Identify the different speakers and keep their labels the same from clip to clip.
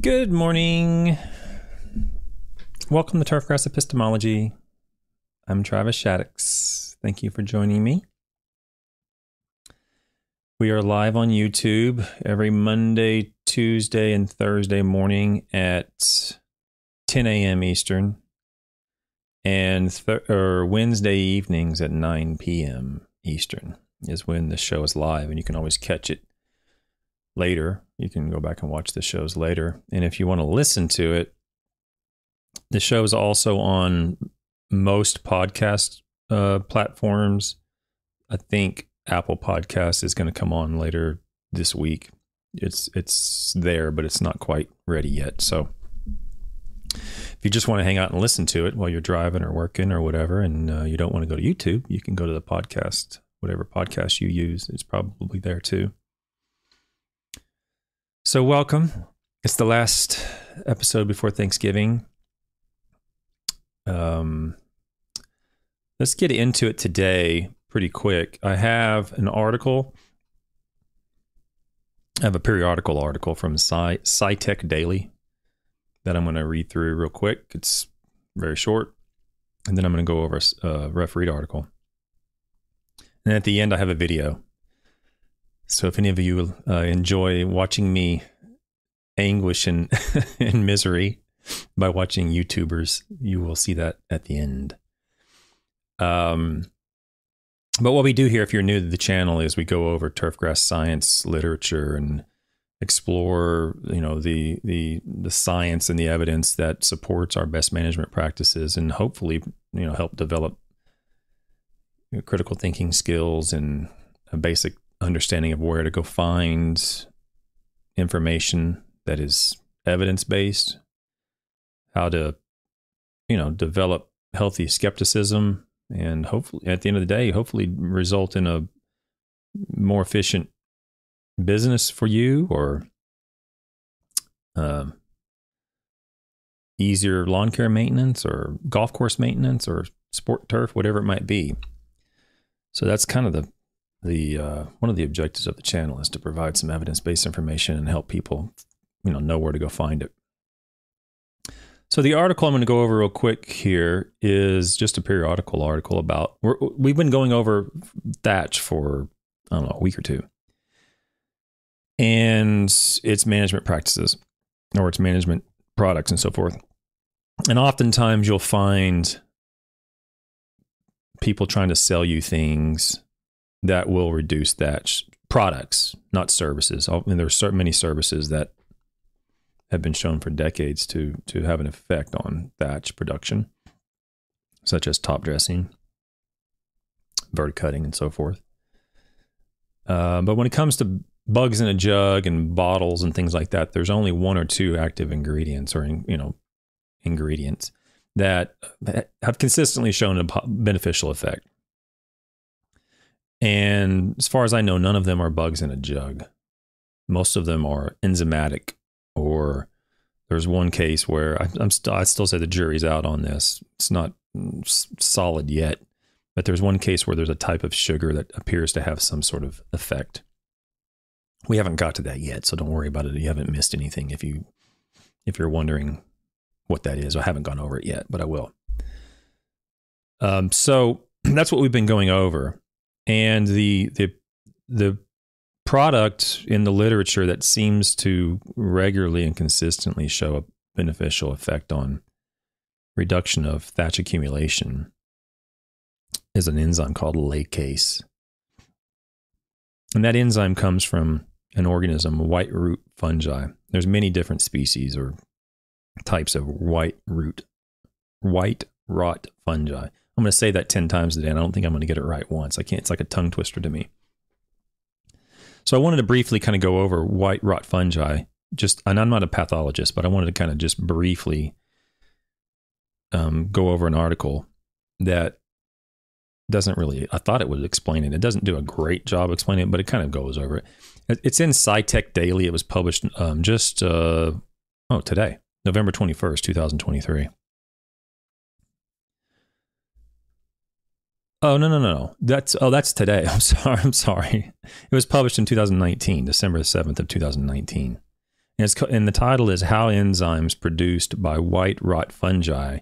Speaker 1: Good morning. Welcome to Turfgrass Epistemology. I'm Travis Shaddox. Thank you for joining me. We are live on YouTube every Monday, Tuesday, and Thursday morning at 10 a.m. Eastern, and th- or Wednesday evenings at 9 p.m. Eastern is when the show is live, and you can always catch it later. You can go back and watch the shows later. And if you want to listen to it, the show is also on most podcast uh, platforms. I think Apple Podcast is going to come on later this week. It's it's there, but it's not quite ready yet. So if you just want to hang out and listen to it while you're driving or working or whatever, and uh, you don't want to go to YouTube, you can go to the podcast, whatever podcast you use. It's probably there too. So, welcome. It's the last episode before Thanksgiving. Um, let's get into it today pretty quick. I have an article. I have a periodical article from Sci SciTech Daily that I'm going to read through real quick. It's very short. And then I'm going to go over a rough read article. And at the end, I have a video. So if any of you uh, enjoy watching me anguish and in misery by watching YouTubers, you will see that at the end. Um, but what we do here, if you're new to the channel, is we go over turfgrass science literature and explore, you know, the the the science and the evidence that supports our best management practices, and hopefully, you know, help develop critical thinking skills and a basic understanding of where to go find information that is evidence based, how to, you know, develop healthy skepticism, and hopefully, at the end of the day, hopefully result in a more efficient business for you or um, easier lawn care maintenance or golf course maintenance or sport turf, whatever it might be. So that's kind of the the uh, one of the objectives of the channel is to provide some evidence based information and help people, you know, know where to go find it. So the article I'm going to go over real quick here is just a periodical article about we have been going over thatch for I don't know a week or two, and its management practices or its management products and so forth. And oftentimes you'll find people trying to sell you things that will reduce thatch products, not services. I mean, there's so many services that have been shown for decades to to have an effect on thatch production, such as top dressing, vert cutting, and so forth. Uh, but when it comes to bugs in a jug and bottles and things like that, there's only one or two active ingredients or you know ingredients that have consistently shown a beneficial effect. And as far as I know, none of them are bugs in a jug. Most of them are enzymatic, or there's one case where I, am st- I still say the jury's out on this. It's not solid yet, but there's one case where there's a type of sugar that appears to have some sort of effect we haven't got to that yet, so don't worry about it. You haven't missed anything if you if you're wondering what that is. I haven't gone over it yet, but I will. Um, so that's what we've been going over, and the the the product in the literature that seems to regularly and consistently show a beneficial effect on reduction of thatch accumulation is an enzyme called laccase. And that enzyme comes from an organism, white root fungi. There's many different species or types of white root, white rot fungi. I'm going to say that 10 times a day, and I don't think I'm going to get it right once. I can't, it's like a tongue twister to me. So I wanted to briefly kind of go over white rot fungi. Just, and I'm not a pathologist, but I wanted to kind of just briefly um, go over an article that doesn't really, I thought it would explain it. It doesn't do a great job explaining it, but it kind of goes over it. It's in SciTech Daily. It was published um, just, uh, oh, today, November 21st, 2023. Oh no no no no! That's oh that's today. I'm sorry. I'm sorry. It was published in 2019, December 7th of 2019. And, it's, and the title is How Enzymes Produced by White Rot Fungi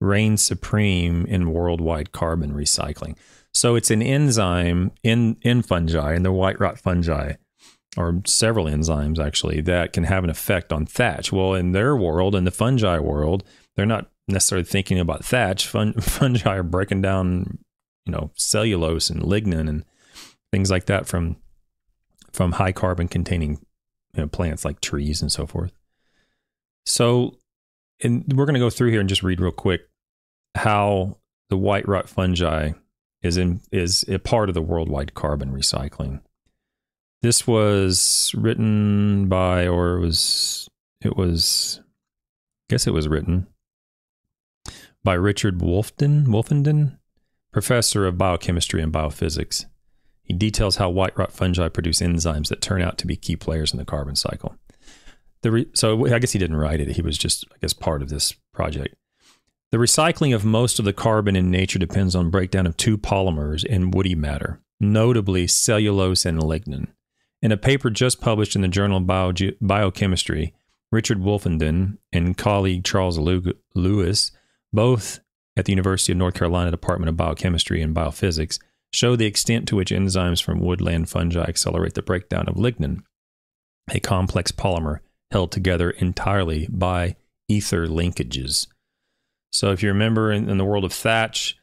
Speaker 1: Reign Supreme in Worldwide Carbon Recycling. So it's an enzyme in, in fungi, in the white rot fungi, or several enzymes actually, that can have an effect on thatch. Well, in their world, in the fungi world, they're not necessarily thinking about thatch. Fun, fungi are breaking down, you know, cellulose and lignin and things like that from from high carbon containing you know, plants like trees and so forth. So, and we're going to go through here and just read real quick how the white rot fungi is in is a part of the worldwide carbon recycling. This was written by, or it was it was, I guess it was written by Richard Wolfden, Wolfenden, professor of biochemistry and biophysics. He details how white rot fungi produce enzymes that turn out to be key players in the carbon cycle. The re- so I guess he didn't write it. He was just, I guess, part of this project. The recycling of most of the carbon in nature depends on breakdown of two polymers in woody matter, notably cellulose and lignin. In a paper just published in the Journal of Bio- Biochemistry, Richard Wolfenden and colleague Charles Lewis, both at the University of North Carolina Department of Biochemistry and Biophysics, show the extent to which enzymes from woodland fungi accelerate the breakdown of lignin, a complex polymer held together entirely by ether linkages. So, if you remember in, in the world of thatch,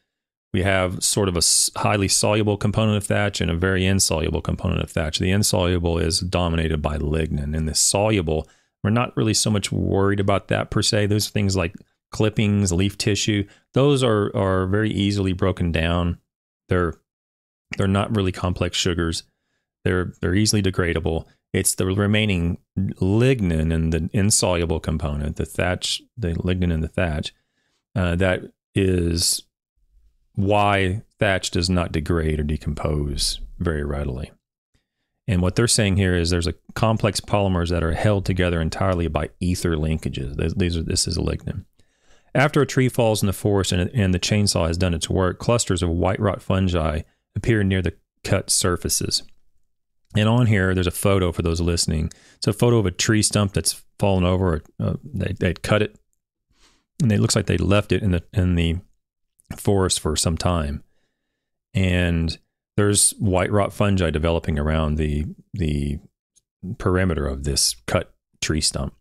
Speaker 1: we have sort of a highly soluble component of thatch and a very insoluble component of thatch. The insoluble is dominated by lignin, and the soluble, we're not really so much worried about that per se. Those things like clippings, leaf tissue, those are are very easily broken down. They're they're not really complex sugars. They're they're easily degradable. It's the remaining lignin and the insoluble component, the thatch, the lignin in the thatch, uh, that is why thatch does not degrade or decompose very readily. And what they're saying here is there's a complex polymers that are held together entirely by ether linkages. These are this is lignin. After a tree falls in the forest and, and the chainsaw has done its work, clusters of white rot fungi appear near the cut surfaces. And on here, there's a photo for those listening. It's a photo of a tree stump that's fallen over. Uh, they they cut it, and it looks like they left it in the in the forest for some time. And there's white rot fungi developing around the the perimeter of this cut tree stump.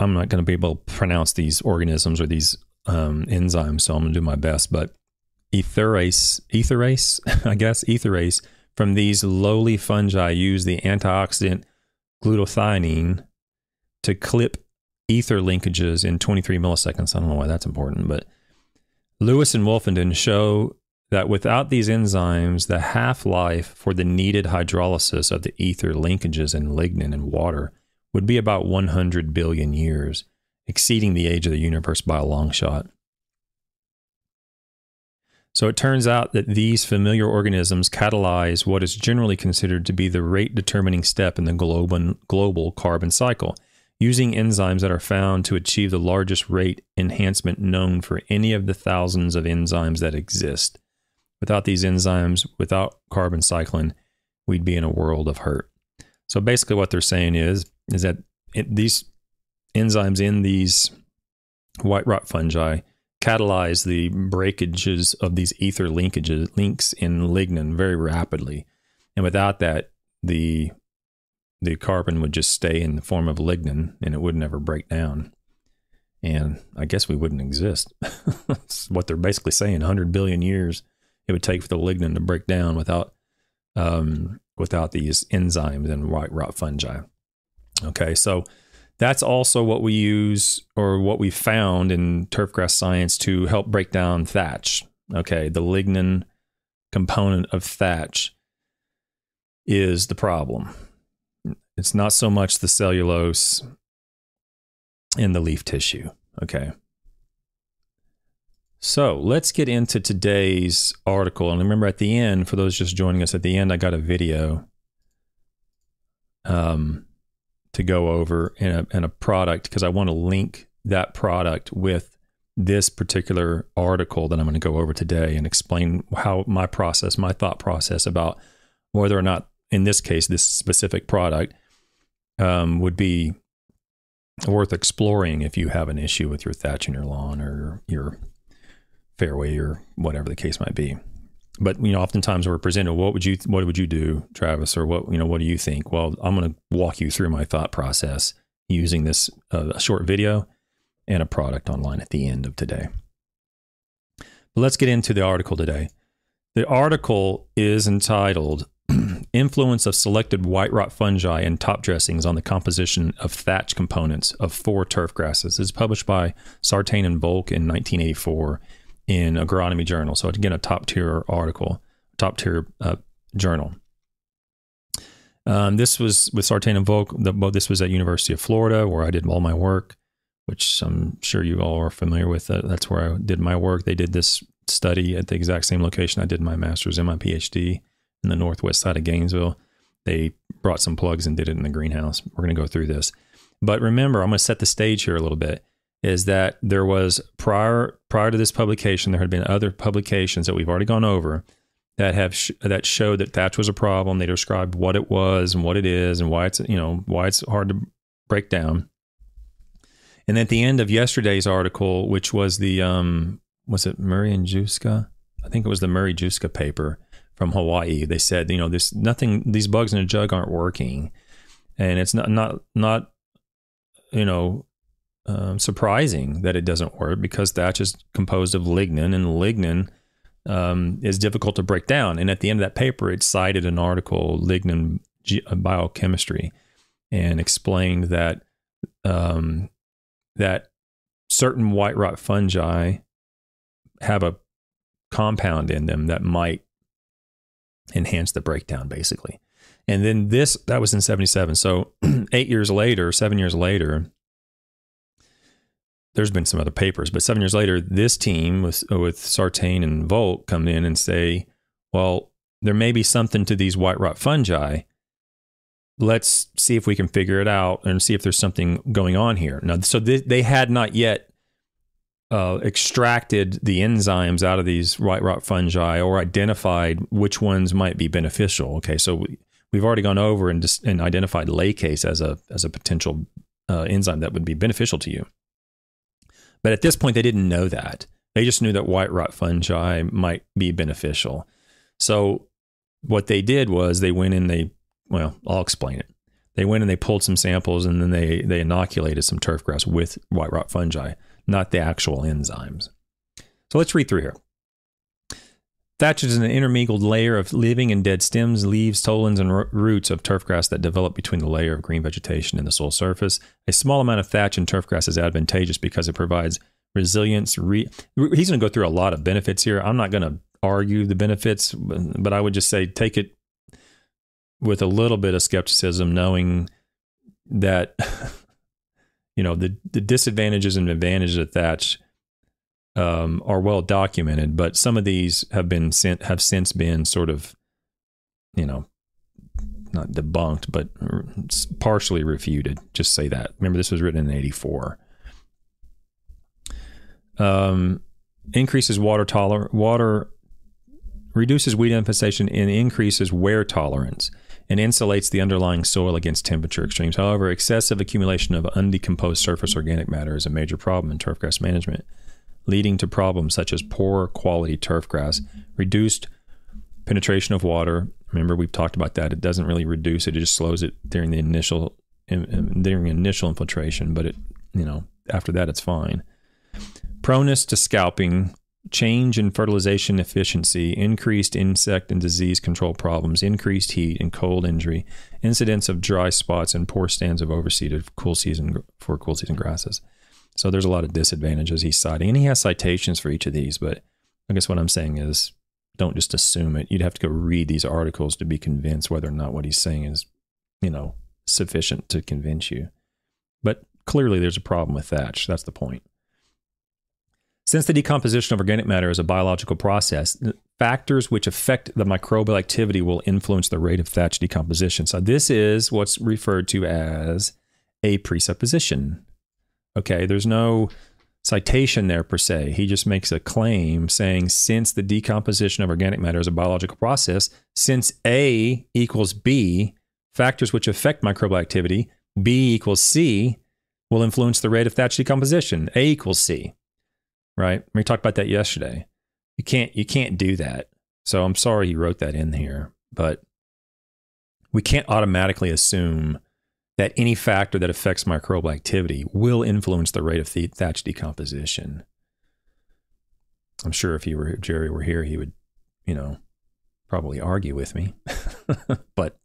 Speaker 1: I'm not going to be able to pronounce these organisms or these um, enzyme, so I'm going to do my best. But etherase, etherase, I guess, etherase from these lowly fungi use the antioxidant glutathione to clip ether linkages in 23 milliseconds. I don't know why that's important, but Lewis and Wolfenden show that without these enzymes, the half life for the needed hydrolysis of the ether linkages in lignin and water would be about 100 billion years exceeding the age of the universe by a long shot. So it turns out that these familiar organisms catalyze what is generally considered to be the rate determining step in the global, global carbon cycle, using enzymes that are found to achieve the largest rate enhancement known for any of the thousands of enzymes that exist. Without these enzymes, without carbon cycling, we'd be in a world of hurt. So basically, what they're saying is is that it, these enzymes in these white rot fungi catalyze the breakages of these ether linkages links in lignin very rapidly. And without that the the carbon would just stay in the form of lignin and it would never break down. And i guess we wouldn't exist. What they're basically saying. 100 billion years it would take for the lignin to break down without um, without these enzymes and white rot fungi okay so that's also what we use or what we found in turfgrass science to help break down thatch. Okay, the lignin component of thatch is the problem. It's not so much the cellulose in the leaf tissue. Okay. So let's get into today's article. And remember, at the end, for those just joining us, at the end, I got a video. Um, to go over in a, in a product because I want to link that product with this particular article that I'm going to go over today and explain how my process, my thought process about whether or not in this case, this specific product um, would be worth exploring if you have an issue with your thatch in your lawn or your fairway or whatever the case might be. But you know, oftentimes we're presented, what would you what would you do, Travis, or what you know, what do you think? Well, I'm going to walk you through my thought process using this uh, short video and a product online at the end of today. But let's get into the article today. The article is entitled Influence of Selected White Rot Fungi and Top Dressings on the Composition of Thatch Components of Four Turf Grasses. It's published by Sartain and Volk in 1984 in Agronomy Journal. So, again, a top tier article, top tier uh, journal. Um, this was with Sartain and Volk. The, this was at University of Florida where I did all my work, which I'm sure you all are familiar with. Uh, that's where I did my work. They did this study at the exact same location I did my master's and my PhD in the northwest side of Gainesville. They brought some plugs and did it in the greenhouse. We're going to go through this. But remember, I'm going to set the stage here a little bit. Is that there was prior prior to this publication, there had been other publications that we've already gone over that have sh- that showed that thatch was a problem. They described what it was and what it is and why it's you know why it's hard to break down. And at the end of yesterday's article, which was the um, was it Murray and Juska? I think it was the Murray Juska paper from Hawaii. They said, you know, this nothing. These bugs in a jug aren't working, and it's not not not you know um, surprising that it doesn't work because thatch is composed of lignin, and lignin um, is difficult to break down. And at the end of that paper, it cited an article, Lignin uh, Biochemistry, and explained that um, that certain white rot fungi have a compound in them that might enhance the breakdown, basically. And then this, that was in 77. So eight years later, seven years later, there's been some other papers, but seven years later, this team with with Sartain and Volk come in and say, well, there may be something to these white rot fungi. Let's see if we can figure it out and see if there's something going on here. Now, so they, they had not yet uh, extracted the enzymes out of these white rot fungi or identified which ones might be beneficial. Okay, so we, we've already gone over and, just, and identified laccase as a as a potential uh, enzyme that would be beneficial to you. But at this point, they didn't know that. They just knew that white rot fungi might be beneficial. So what they did was they went and they, well, I'll explain it. They went and they pulled some samples and then they they inoculated some turf grass with white rot fungi, not the actual enzymes. So let's read through here. Thatch is an intermingled layer of living and dead stems, leaves, stolons, and roots of turfgrass that develop between the layer of green vegetation and the soil surface. A small amount of thatch in turfgrass is advantageous because it provides resilience. Re- He's going to go through a lot of benefits here. I'm not going to argue the benefits, but I would just say take it with a little bit of skepticism, knowing that you know the the disadvantages and advantages of thatch um, are well documented, but some of these have been sent, have since been sort of, you know, not debunked, but partially refuted. Just say that. Remember, this was written in '84. Um, increases water toler water reduces weed infestation and increases wear tolerance and insulates the underlying soil against temperature extremes. However, excessive accumulation of undecomposed surface organic matter is a major problem in turfgrass management leading to problems such as poor quality turf grass, reduced penetration of water. Remember, we've talked about that. It doesn't really reduce it; it just slows it during the initial during initial infiltration. But it, you know, after that, it's fine. Proneness to scalping, change in fertilization efficiency, increased insect and disease control problems, increased heat and cold injury, incidence of dry spots, and poor stands of overseeded cool season for cool season grasses. So there's a lot of disadvantages he's citing, and he has citations for each of these. But I guess what I'm saying is, don't just assume it. You'd have to go read these articles to be convinced whether or not what he's saying is, you know, sufficient to convince you. But clearly, there's a problem with thatch. That's the point. Since the decomposition of organic matter is a biological process, factors which affect the microbial activity will influence the rate of thatch decomposition. So, this is what's referred to as a presupposition. Okay, there's no citation there per se. He just makes a claim saying since the decomposition of organic matter is a biological process, since A equals B, factors which affect microbial activity, B equals C, will influence the rate of thatch decomposition. A equals C. Right? We talked about that yesterday. You can't you can't do that. So I'm sorry he wrote that in here, but we can't automatically assume that any factor that affects microbial activity will influence the rate of thatch decomposition. I'm sure if he were Jerry were here, he would, you know, probably argue with me. but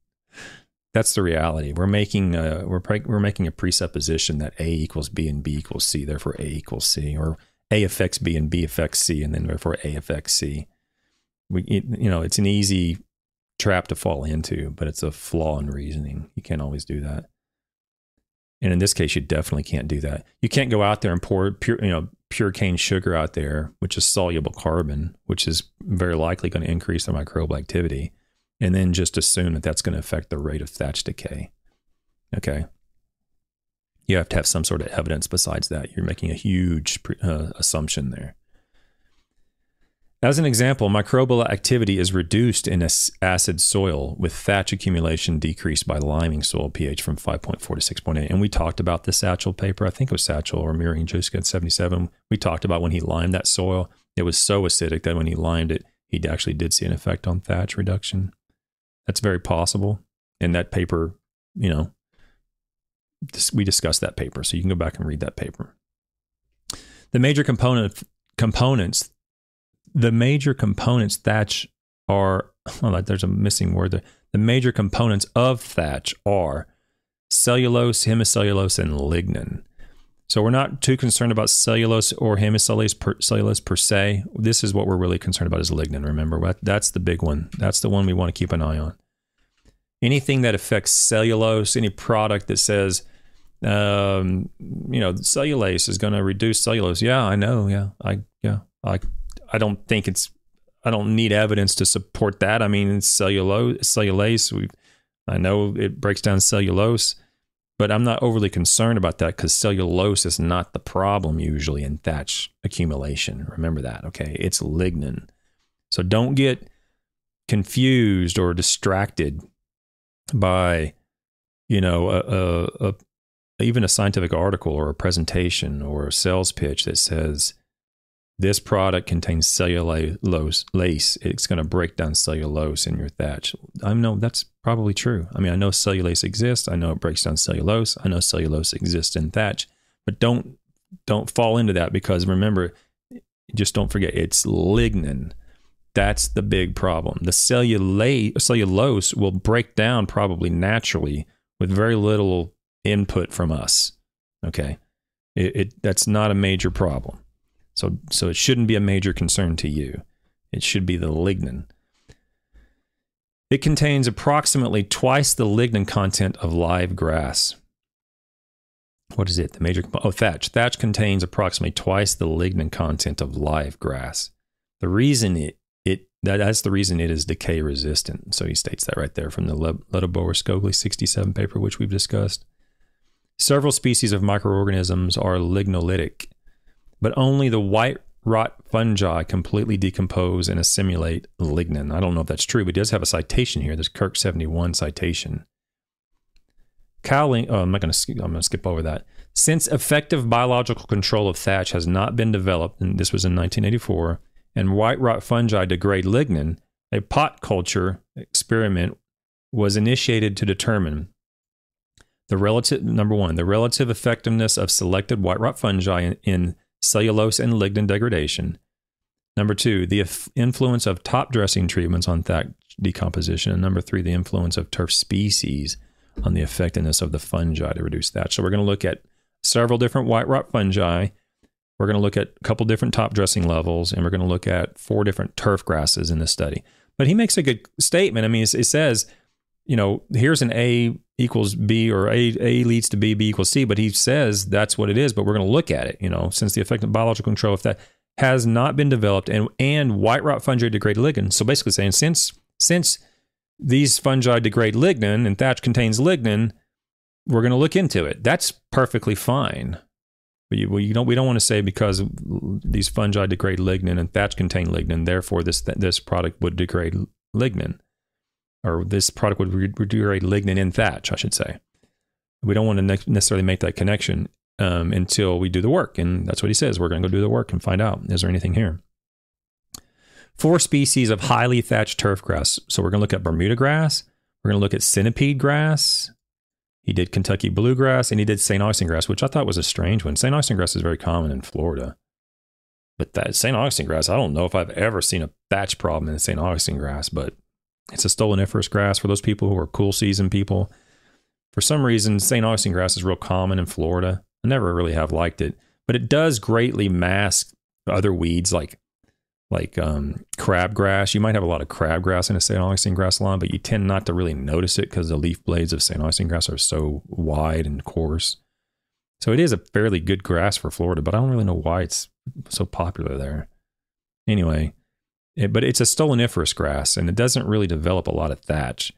Speaker 1: that's the reality. We're making a, we're we're making a presupposition that A equals B and B equals C, therefore A equals C, or A affects B and B affects C, and then therefore A affects C. We, you know, it's an easy trap to fall into, but it's a flaw in reasoning. You can't always do that. And in this case, you definitely can't do that. You can't go out there and pour pure, you know, pure cane sugar out there, which is soluble carbon, which is very likely going to increase the microbial activity, and then just assume that that's going to affect the rate of thatch decay. Okay. You have to have some sort of evidence besides that. You're making a huge uh, assumption there. As an example, microbial activity is reduced in acid soil with thatch accumulation decreased by liming soil pH from 5.4 to 6.8. And we talked about the Satchel paper. I think it was Satchel or Mirring Juska in 77. We talked about when he limed that soil, it was so acidic that when he limed it, he actually did see an effect on thatch reduction. That's very possible. And that paper, you know, we discussed that paper. So you can go back and read that paper. The major component components the major components thatch are oh, there's a missing word there. The major components of thatch are cellulose, hemicellulose, and lignin. So we're not too concerned about cellulose or hemicellulose per, cellulose per se. This is what we're really concerned about is lignin. Remember, that's the big one. That's the one we want to keep an eye on. Anything that affects cellulose, any product that says, um, you know, cellulase is going to reduce cellulose. Yeah, I know. Yeah, I yeah, I I don't think it's I don't need evidence to support that. I mean, cellulose, cellulase. We, I know it breaks down cellulose, but I'm not overly concerned about that because cellulose is not the problem usually in thatch accumulation. Remember that, okay? It's lignin. So don't get confused or distracted by, you know, a, a, a even a scientific article or a presentation or a sales pitch that says this product contains cellulose lace. It's going to break down cellulose in your thatch. I know that's probably true. I mean, I know cellulase exists. I know it breaks down cellulose. I know cellulose exists in thatch, but don't don't fall into that because remember, just don't forget it's lignin. That's the big problem. The cellulase cellulose will break down probably naturally with very little input from us. Okay, it, it that's not a major problem. So, so it shouldn't be a major concern to you. It should be the lignin. It contains approximately twice the lignin content of live grass. What is it? The major oh thatch. Thatch contains approximately twice the lignin content of live grass. The reason it it that, that's the reason it is decay resistant. So he states that right there from the Ledeboer Skogley 67 paper, which we've discussed. Several species of microorganisms are lignolytic but only the white rot fungi completely decompose and assimilate lignin. I don't know if that's true, but he does have a citation here. This Kirk 71 citation. Cowling, oh, I'm not going to I'm going to skip over that. Since effective biological control of thatch has not been developed, and this was in 1984, and white rot fungi degrade lignin, a pot culture experiment was initiated to determine the relative number one, the relative effectiveness of selected white rot fungi in, in cellulose and lignin degradation. Number two, the influence of top dressing treatments on thatch decomposition. And number three, the influence of turf species on the effectiveness of the fungi to reduce thatch. So we're going to look at several different white rot fungi. We're going to look at a couple different top dressing levels, and we're going to look at four different turf grasses in this study. But he makes a good statement. I mean, it says, you know, here's an A equals B or A, A leads to B, B equals C, but he says that's what it is, but we're going to look at it, you know, since the effect of biological control, if that has not been developed and, and white rot fungi degrade lignin. So basically saying since, since these fungi degrade lignin and thatch contains lignin, we're going to look into it. That's perfectly fine. But you, well, you don't. We don't want to say because these fungi degrade lignin and thatch contain lignin, therefore this this product would degrade lignin, or this product would degrade lignin in thatch. I should say. We don't want to necessarily make that connection um, until we do the work, and that's what he says. We're going to go do the work and find out is there anything here. Four species of highly thatched turf grass. So we're going to look at Bermuda grass. We're going to look at centipede grass, he did Kentucky bluegrass and he did St. Augustine grass, which I thought was a strange one. St. Augustine grass is very common in Florida. But that St. Augustine grass, I don't know if I've ever seen a thatch problem in St. Augustine grass, but it's a stoloniferous grass for those people who are cool season people. For some reason, St. Augustine grass is real common in Florida. I never really have liked it, but it does greatly mask other weeds like like um, crabgrass. You might have a lot of crabgrass in a St. Augustine grass lawn, but you tend not to really notice it because the leaf blades of St. Augustine grass are so wide and coarse. So it is a fairly good grass for Florida, but I don't really know why it's so popular there. Anyway, it, but it's a stoloniferous grass and it doesn't really develop a lot of thatch.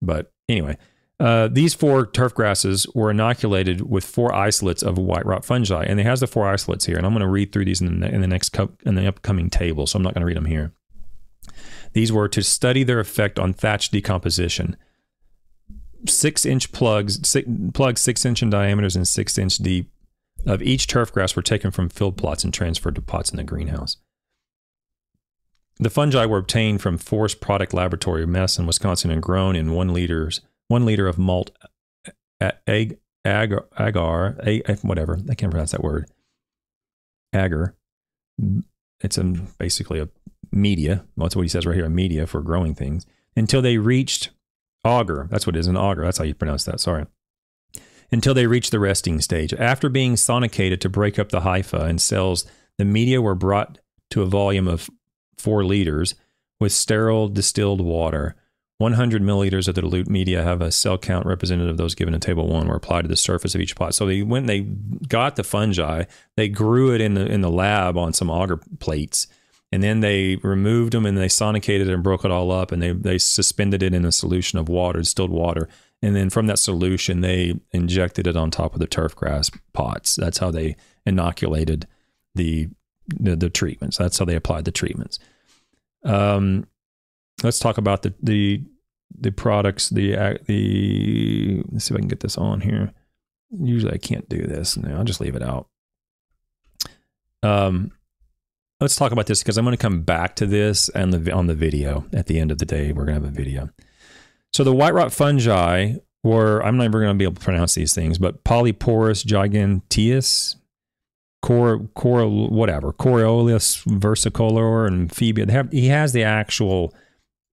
Speaker 1: But anyway, uh, these four turf grasses were inoculated with four isolates of white rot fungi, and it has the four isolates here. And I'm going to read through these in the, in the next co- in the upcoming table, so I'm not going to read them here. These were to study their effect on thatch decomposition. Six inch plugs, six, plugs six inch in diameters and six inch deep, of each turf grass were taken from field plots and transferred to pots in the greenhouse. The fungi were obtained from Forest Product Laboratory of Madison, Wisconsin, and grown in one liters one liter of malt ag, agar, agar whatever. I can't pronounce that word. Agar. It's a, basically a media. Well, that's what he says right here a media for growing things. Until they reached auger. That's what it is an auger. That's how you pronounce that. Sorry. Until they reached the resting stage. After being sonicated to break up the hypha and cells the media were brought to a volume of four liters with sterile distilled water 100 milliliters of the dilute media have a cell count representative of those given in table one were applied to the surface of each pot. So they, when they got the fungi, they grew it in the in the lab on some agar plates, and then they removed them and they sonicated it and broke it all up, and they they suspended it in a solution of water, distilled water, and then from that solution they injected it on top of the turf grass pots. That's how they inoculated the the, the treatments. That's how they applied the treatments. Um, let's talk about the the the products. The the let's see if I can get this on here. Usually I can't do this. No, I'll just leave it out. Um, let's talk about this because I'm going to come back to this and the on the video at the end of the day. We're going to have a video. So the white rot fungi were I'm never going to be able to pronounce these things, but Polyporus giganteus, Cor, Cor, whatever, Coriolus versicolor, and Phoebe. Have, he has the actual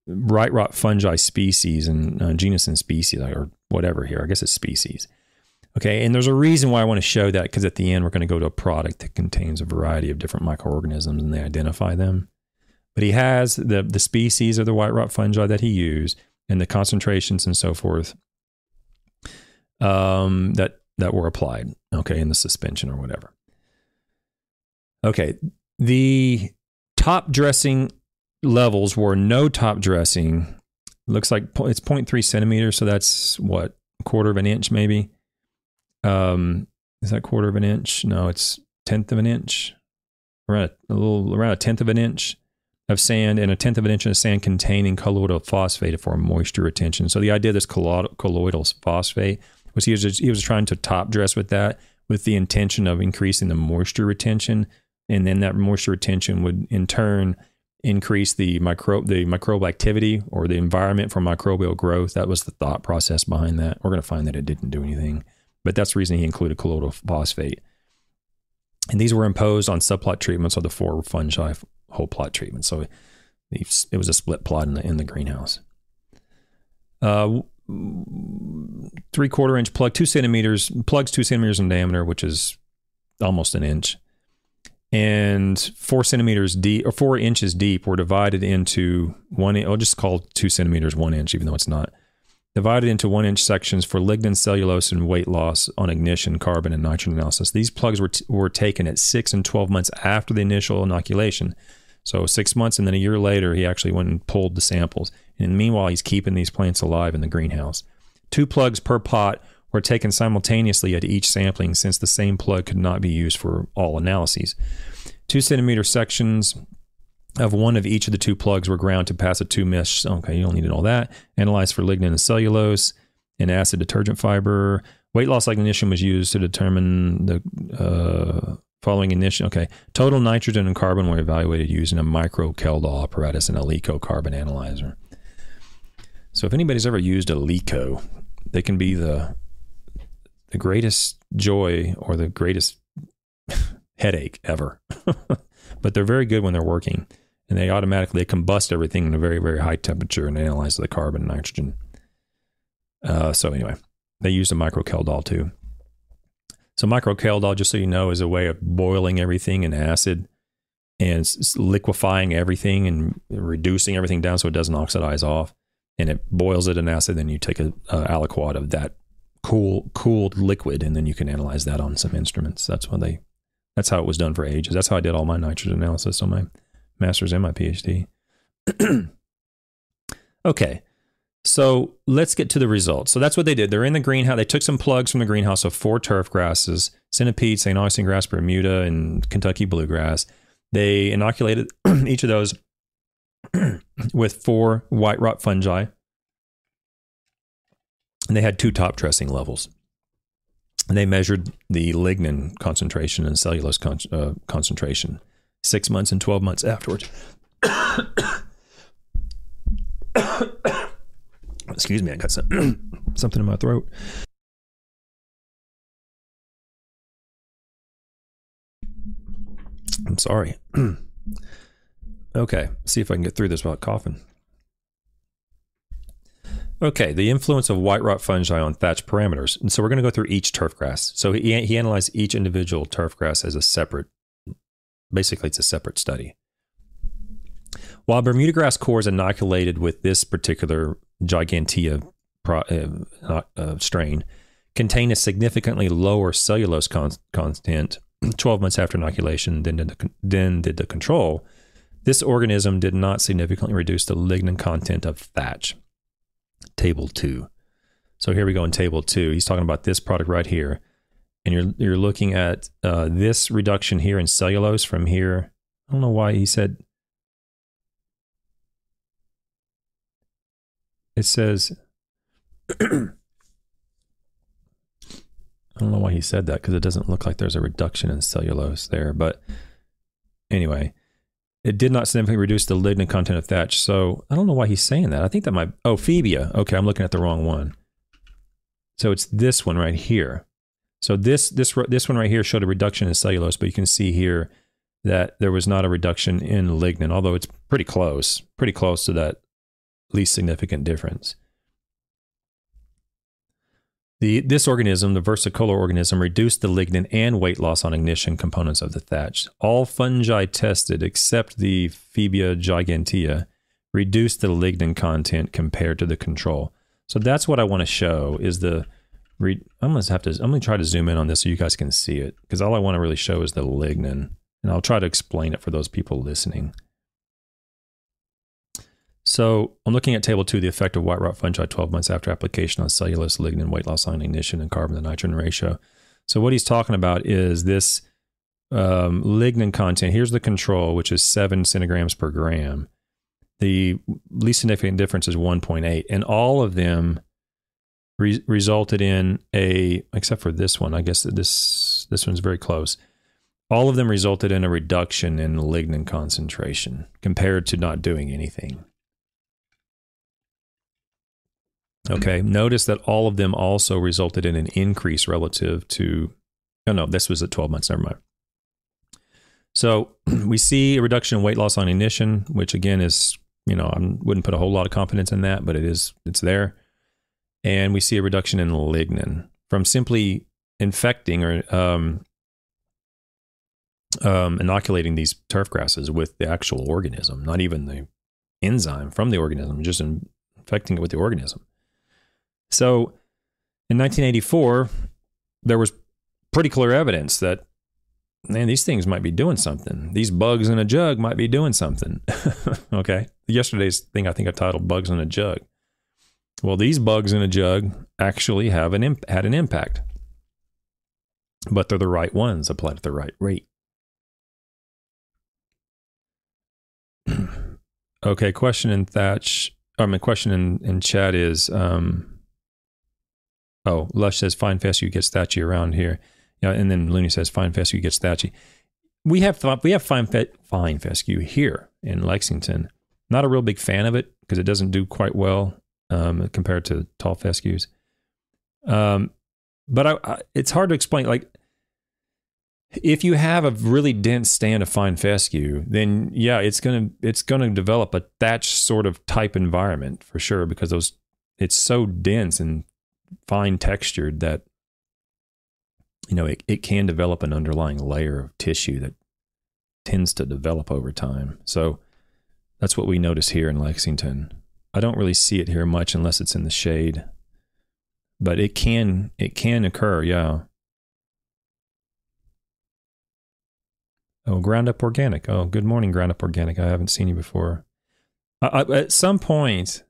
Speaker 1: right rot fungi species and uh, genus and species or whatever here. I guess it's species. Okay, and there's a reason why I want to show that because at the end we're going to go to a product that contains a variety of different microorganisms and they identify them. But he has the the species of the white rot fungi that he used and the concentrations and so forth um, that that were applied. Okay, in the suspension or whatever. Okay, the top dressing levels were no top dressing. Looks like it's 0.3 centimeters, so that's what quarter of an inch maybe. Um, is that quarter of an inch? No, it's tenth of an inch. Around a, a little around a tenth of an inch of sand and a tenth of an inch of sand containing colloidal phosphate for moisture retention. So the idea of this colloidal phosphate was he was just, he was trying to top dress with that with the intention of increasing the moisture retention, and then that moisture retention would in turn increase the micro the microbial activity or the environment for microbial growth. That was the thought process behind that. We're going to find that it didn't do anything, but that's the reason he included colloidal phosphate. And these were imposed on subplot treatments of the four fungi whole plot treatment. So it was a split plot in the in the greenhouse. Uh, three quarter inch plug, two centimeters, plugs two centimeters in diameter, which is almost an inch and four centimeters deep or four inches deep were divided into one. I'll just call two centimeters one inch, even though it's not divided into one inch sections for lignin, cellulose, and weight loss on ignition, carbon, and nitrogen analysis. These plugs were, t- were taken at six and 12 months after the initial inoculation. So, six months and then a year later, he actually went and pulled the samples. And meanwhile, he's keeping these plants alive in the greenhouse. Two plugs per pot were taken simultaneously at each sampling since the same plug could not be used for all analyses. Two centimeter sections of one of each of the two plugs were ground to pass a two mesh. Okay, you don't need all that. Analyzed for lignin and cellulose and acid detergent fiber. Weight loss ignition was used to determine the uh, following ignition. Okay, total nitrogen and carbon were evaluated using a micro Kjeldahl apparatus and a LECO carbon analyzer. So if anybody's ever used a LECO, they can be the the greatest joy or the greatest headache ever. but they're very good when they're working and they automatically they combust everything in a very very high temperature and analyze the carbon and nitrogen. Uh, so anyway, they use a micro Kjeldahl too. So micro Kjeldahl, just so you know, is a way of boiling everything in acid and liquefying everything and reducing everything down so it doesn't oxidize off. And it boils it in acid. Then you take a aliquot of that cool cooled liquid, and then you can analyze that on some instruments. That's what they. That's how it was done for ages. That's how I did all my nitrogen analysis on my master's and my PhD. okay. So let's get to the results. So that's what they did. They're in the greenhouse. They took some plugs from the greenhouse of four turf grasses, centipede, St. Augustine grass, Bermuda, and Kentucky bluegrass. They inoculated each of those with four white rot fungi. And they had two top dressing levels. And they measured the lignin concentration and cellulose con- uh, concentration six months and 12 months afterwards. Excuse me, I got some, something in my throat. I'm sorry. okay, see if I can get through this without coughing. Okay, the influence of white rot fungi on thatch parameters. And so we're going to go through each turf grass. So he, he analyzed each individual turf grass as a separate Basically, it's a separate study. While Bermuda grass cores inoculated with this particular Gigantea pro, uh, uh, strain contain a significantly lower cellulose con- content 12 months after inoculation than did, the, than did the control, this organism did not significantly reduce the lignin content of thatch. Table 2. So here we go in table 2. He's talking about this product right here and you're you're looking at uh, this reduction here in cellulose from here. I don't know why he said it says I don't know why he said that because it doesn't look like there's a reduction in cellulose there. But anyway, it did not significantly reduce the lignin content of thatch. So I don't know why he's saying that. I think that might. Oh, Phlebia. Okay, I'm looking at the wrong one. So it's this one right here. So this this this one right here showed a reduction in cellulose, but you can see here that there was not a reduction in lignin, although it's pretty close, pretty close to that least significant difference. The, this organism, the versicolor organism, reduced the lignin and weight loss on ignition components of the thatch. All fungi tested, except the Phlebia gigantea, reduced the lignin content compared to the control. So that's what I want to show is the read. I'm gonna have to. I'm gonna try to zoom in on this so you guys can see it because all I want to really show is the lignin, and I'll try to explain it for those people listening. So I'm looking at table two, the effect of white rot fungi 12 months after application on cellulose, lignin, weight loss on ignition, and carbon to nitrogen ratio. So what he's talking about is this um, lignin content. Here's the control, which is seven centigrams per gram. The least significant difference is 1.8, and all of them re- resulted in a except for this one i guess this this one's very close all of them resulted in a reduction in lignin concentration compared to not doing anything okay. Notice that all of them also resulted in an increase relative to oh no this was at 12 months. Never mind. So we see a reduction in weight loss on ignition which again is you know i wouldn't put a whole lot of confidence in that but it is it's there. And we see a reduction in lignin from simply infecting or um, um, inoculating these turf grasses with the actual organism, not even the enzyme from the organism, just infecting it with the organism. So in 1984, there was pretty clear evidence that, man, these things might be doing something. These bugs in a jug might be doing something. okay. Yesterday's thing, I think I titled Bugs in a Jug. Well, these bugs in a jug actually have an imp- had an impact, but they're the right ones applied at the right rate. okay, question in Thatch. I mean, question in, in chat is, um, oh, Lush says fine fescue gets thatchy around here. And then Looney says fine fescue gets thatchy. We have we have fine fe- fine fescue here in Lexington. Not a real big fan of it because it doesn't do quite well um, compared to tall fescues. Um, but I, I, it's hard to explain. Like, if you have a really dense stand of fine fescue, then yeah, it's gonna it's gonna develop a thatch sort of type environment for sure because those it's so dense and fine textured that you know it, it can develop an underlying layer of tissue that tends to develop over time. So that's what we notice here in Lexington. I don't really see it here much unless it's in the shade. But it can it can occur, yeah. Oh, ground up organic. Oh, good morning, ground up organic. I haven't seen you before. I, I, at some point,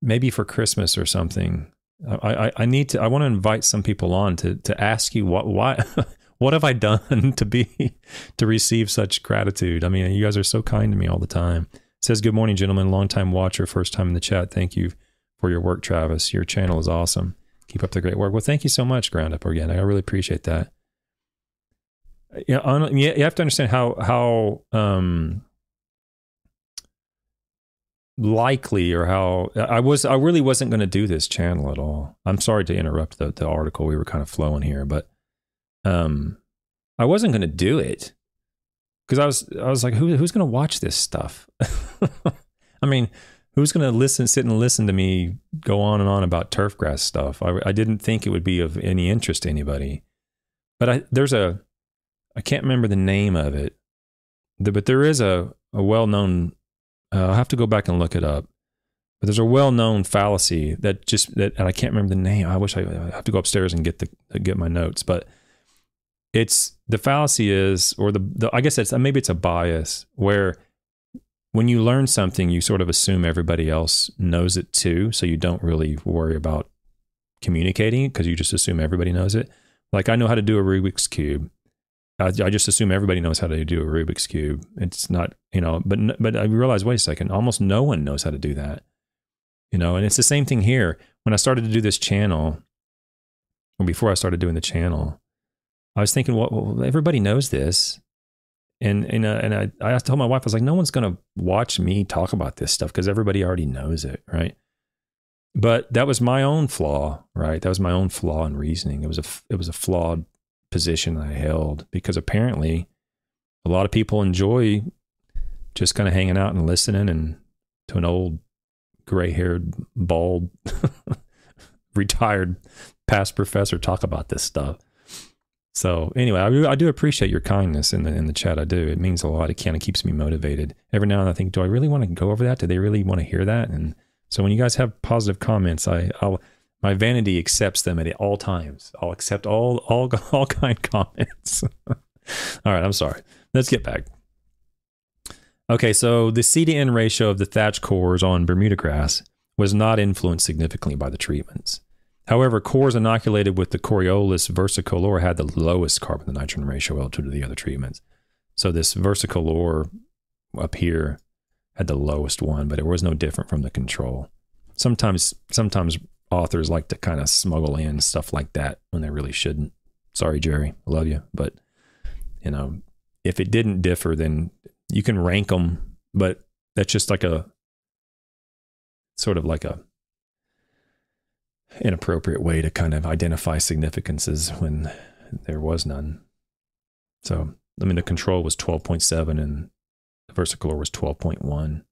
Speaker 1: maybe for Christmas or something, I, I, I need to. I want to invite some people on to to ask you what why what have I done to be to receive such gratitude. I mean, you guys are so kind to me all the time says, Good morning, gentlemen. Long time watcher, first time in the chat. Thank you for your work, Travis. Your channel is awesome. Keep up the great work. Well, thank you so much, Ground Up Organic. I really appreciate that. Yeah, on, you have to understand how how um, likely or how I was. I really wasn't going to do this channel at all. I'm sorry to interrupt the the article. We were kind of flowing here, but um, I wasn't going to do it because I was I was like, who who's going to watch this stuff? I mean, who's going to listen, sit and listen to me go on and on about turf grass stuff? I, I didn't think it would be of any interest to anybody. But I, there's a, I can't remember the name of it, but there is a, a well known, uh, I'll have to go back and look it up. But there's a well known fallacy that just, that, and I can't remember the name. I wish I, I have to go upstairs and get the, get my notes. But it's, the fallacy is, or the, the I guess it's, maybe it's a bias where when you learn something, you sort of assume everybody else knows it too. So you don't really worry about communicating it because you just assume everybody knows it. Like I know how to do a Rubik's Cube. I, I, just assume everybody knows how to do a Rubik's Cube. It's not, you know, but, but I realized, wait a second, almost no one knows how to do that. You know, and it's the same thing here. When I started to do this channel, or before I started doing the channel, I was thinking, well, well everybody knows this and and uh, and I I told my wife I was like, no one's gonna watch me talk about this stuff because everybody already knows it, right? But that was my own flaw, right? That was my own flaw in reasoning. It was a it was a flawed position I held because apparently a lot of people enjoy just kind of hanging out and listening and to an old gray-haired bald retired past professor talk about this stuff so anyway, I, I, do appreciate your kindness in the in the chat. I do. It means a lot. It kind of keeps me motivated. Every now and then I think, do I really want to go over that? Do they really want to hear that? And so when you guys have positive comments, I I'll my vanity accepts them at all times. I'll accept all all all kind comments. all right, I'm sorry. Let's get back. Okay, so the C to N ratio of the thatch cores on Bermuda grass was not influenced significantly by the treatments. However, cores inoculated with the Coriolus versicolor had the lowest carbon to nitrogen ratio relative to the other treatments. So this versicolor up here had the lowest one, but it was no different from the control. Sometimes, sometimes authors like to kind of smuggle in stuff like that when they really shouldn't. Sorry, Jerry, I love you, but you know, if it didn't differ, then you can rank them, but that's just like a sort of like a inappropriate way to kind of identify significances when there was none. So, I mean, the control was 12.7 and the versicolor was 12.1.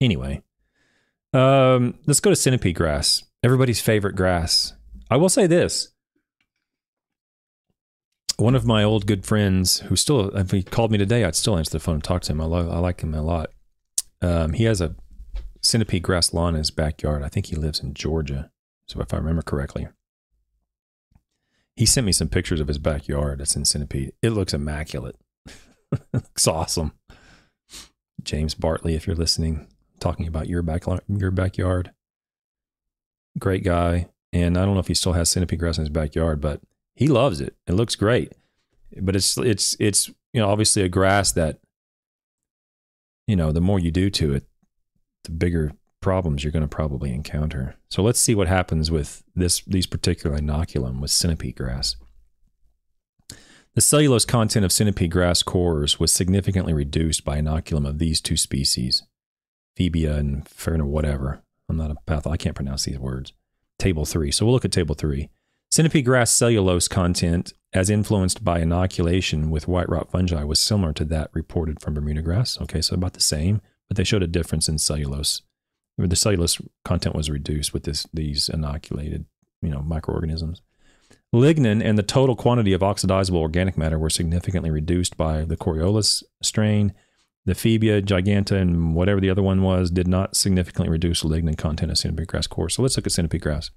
Speaker 1: Anyway, um, let's go to centipede grass, everybody's favorite grass. I will say this. One of my old good friends who still, if he called me today, I'd still answer the phone and talk to him. I, love, I like him a lot. Um, he has a centipede grass lawn in his backyard. I think he lives in Georgia, so if I remember correctly. He sent me some pictures of his backyard. It's in Centipede. It looks immaculate. looks awesome. James Bartley, if you're listening, talking about your back your backyard. great guy, and I don't know if he still has centipede grass in his backyard, but he loves it. It looks great, but it's it's it's you know obviously a grass that you know the more you do to it, the bigger problems you're going to probably encounter. So let's see what happens with this these particular inoculum with centipede grass. The cellulose content of centipede grass cores was significantly reduced by inoculum of these two species, Phlebia and Ferna whatever. I'm not a patho. I can't pronounce these words. Table 3. So we'll look at table 3. Centipede grass cellulose content as influenced by inoculation with white rot fungi was similar to that reported from Bermuda grass. Okay, so about the same, but they showed a difference in cellulose. The cellulose content was reduced with this, these inoculated, you know, microorganisms. Lignin and the total quantity of oxidizable organic matter were significantly reduced by the Coriolus strain. The Phlebia gigantea and whatever the other one was did not significantly reduce lignin content of centipede grass core. So let's look at centipede grass.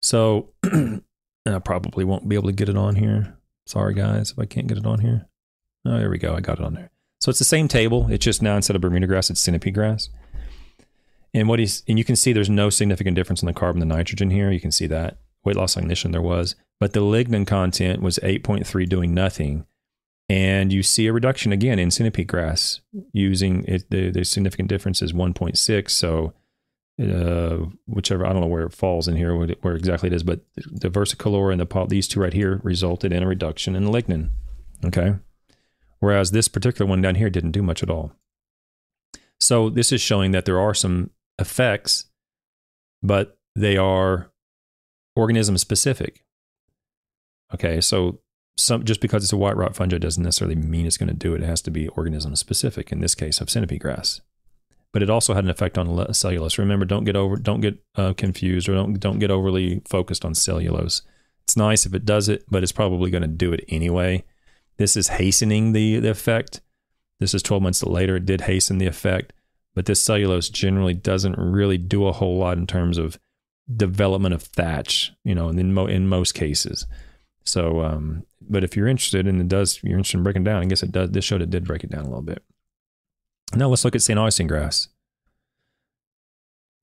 Speaker 1: So I probably won't be able to get it on here. Sorry guys if I can't get it on here. Oh, there we go. I got it on there. So it's the same table. It's just now instead of Bermuda grass, it's centipede grass. And what he's and you can see there's no significant difference in the carbon and nitrogen here. You can see that weight loss ignition there was, but the lignin content was 8.3 doing nothing. And you see a reduction again in centipede grass using it. The, the significant difference is 1.6. So, uh, whichever, I don't know where it falls in here, where, exactly it is, but the versicolor and the these two right here resulted in a reduction in lignin. Okay. Whereas this particular one down here didn't do much at all. So, this is showing that there are some effects, but they are organism specific. Okay, so some just because it's a white rot fungi doesn't necessarily mean it's going to do it. It has to be organism specific. In this case, of centipede grass, but it also had an effect on cellulose. Remember, don't get over, don't get uh, confused, or don't don't get overly focused on cellulose. It's nice if it does it, but it's probably going to do it anyway. This is hastening the, the effect. This is 12 months later. It did hasten the effect, but this cellulose generally doesn't really do a whole lot in terms of development of thatch, you know, in, mo- in most cases. So, um, but if you're interested and it does, you're interested in breaking down, I guess it does, this showed it did break it down a little bit. Now let's look at St. Augustine grass.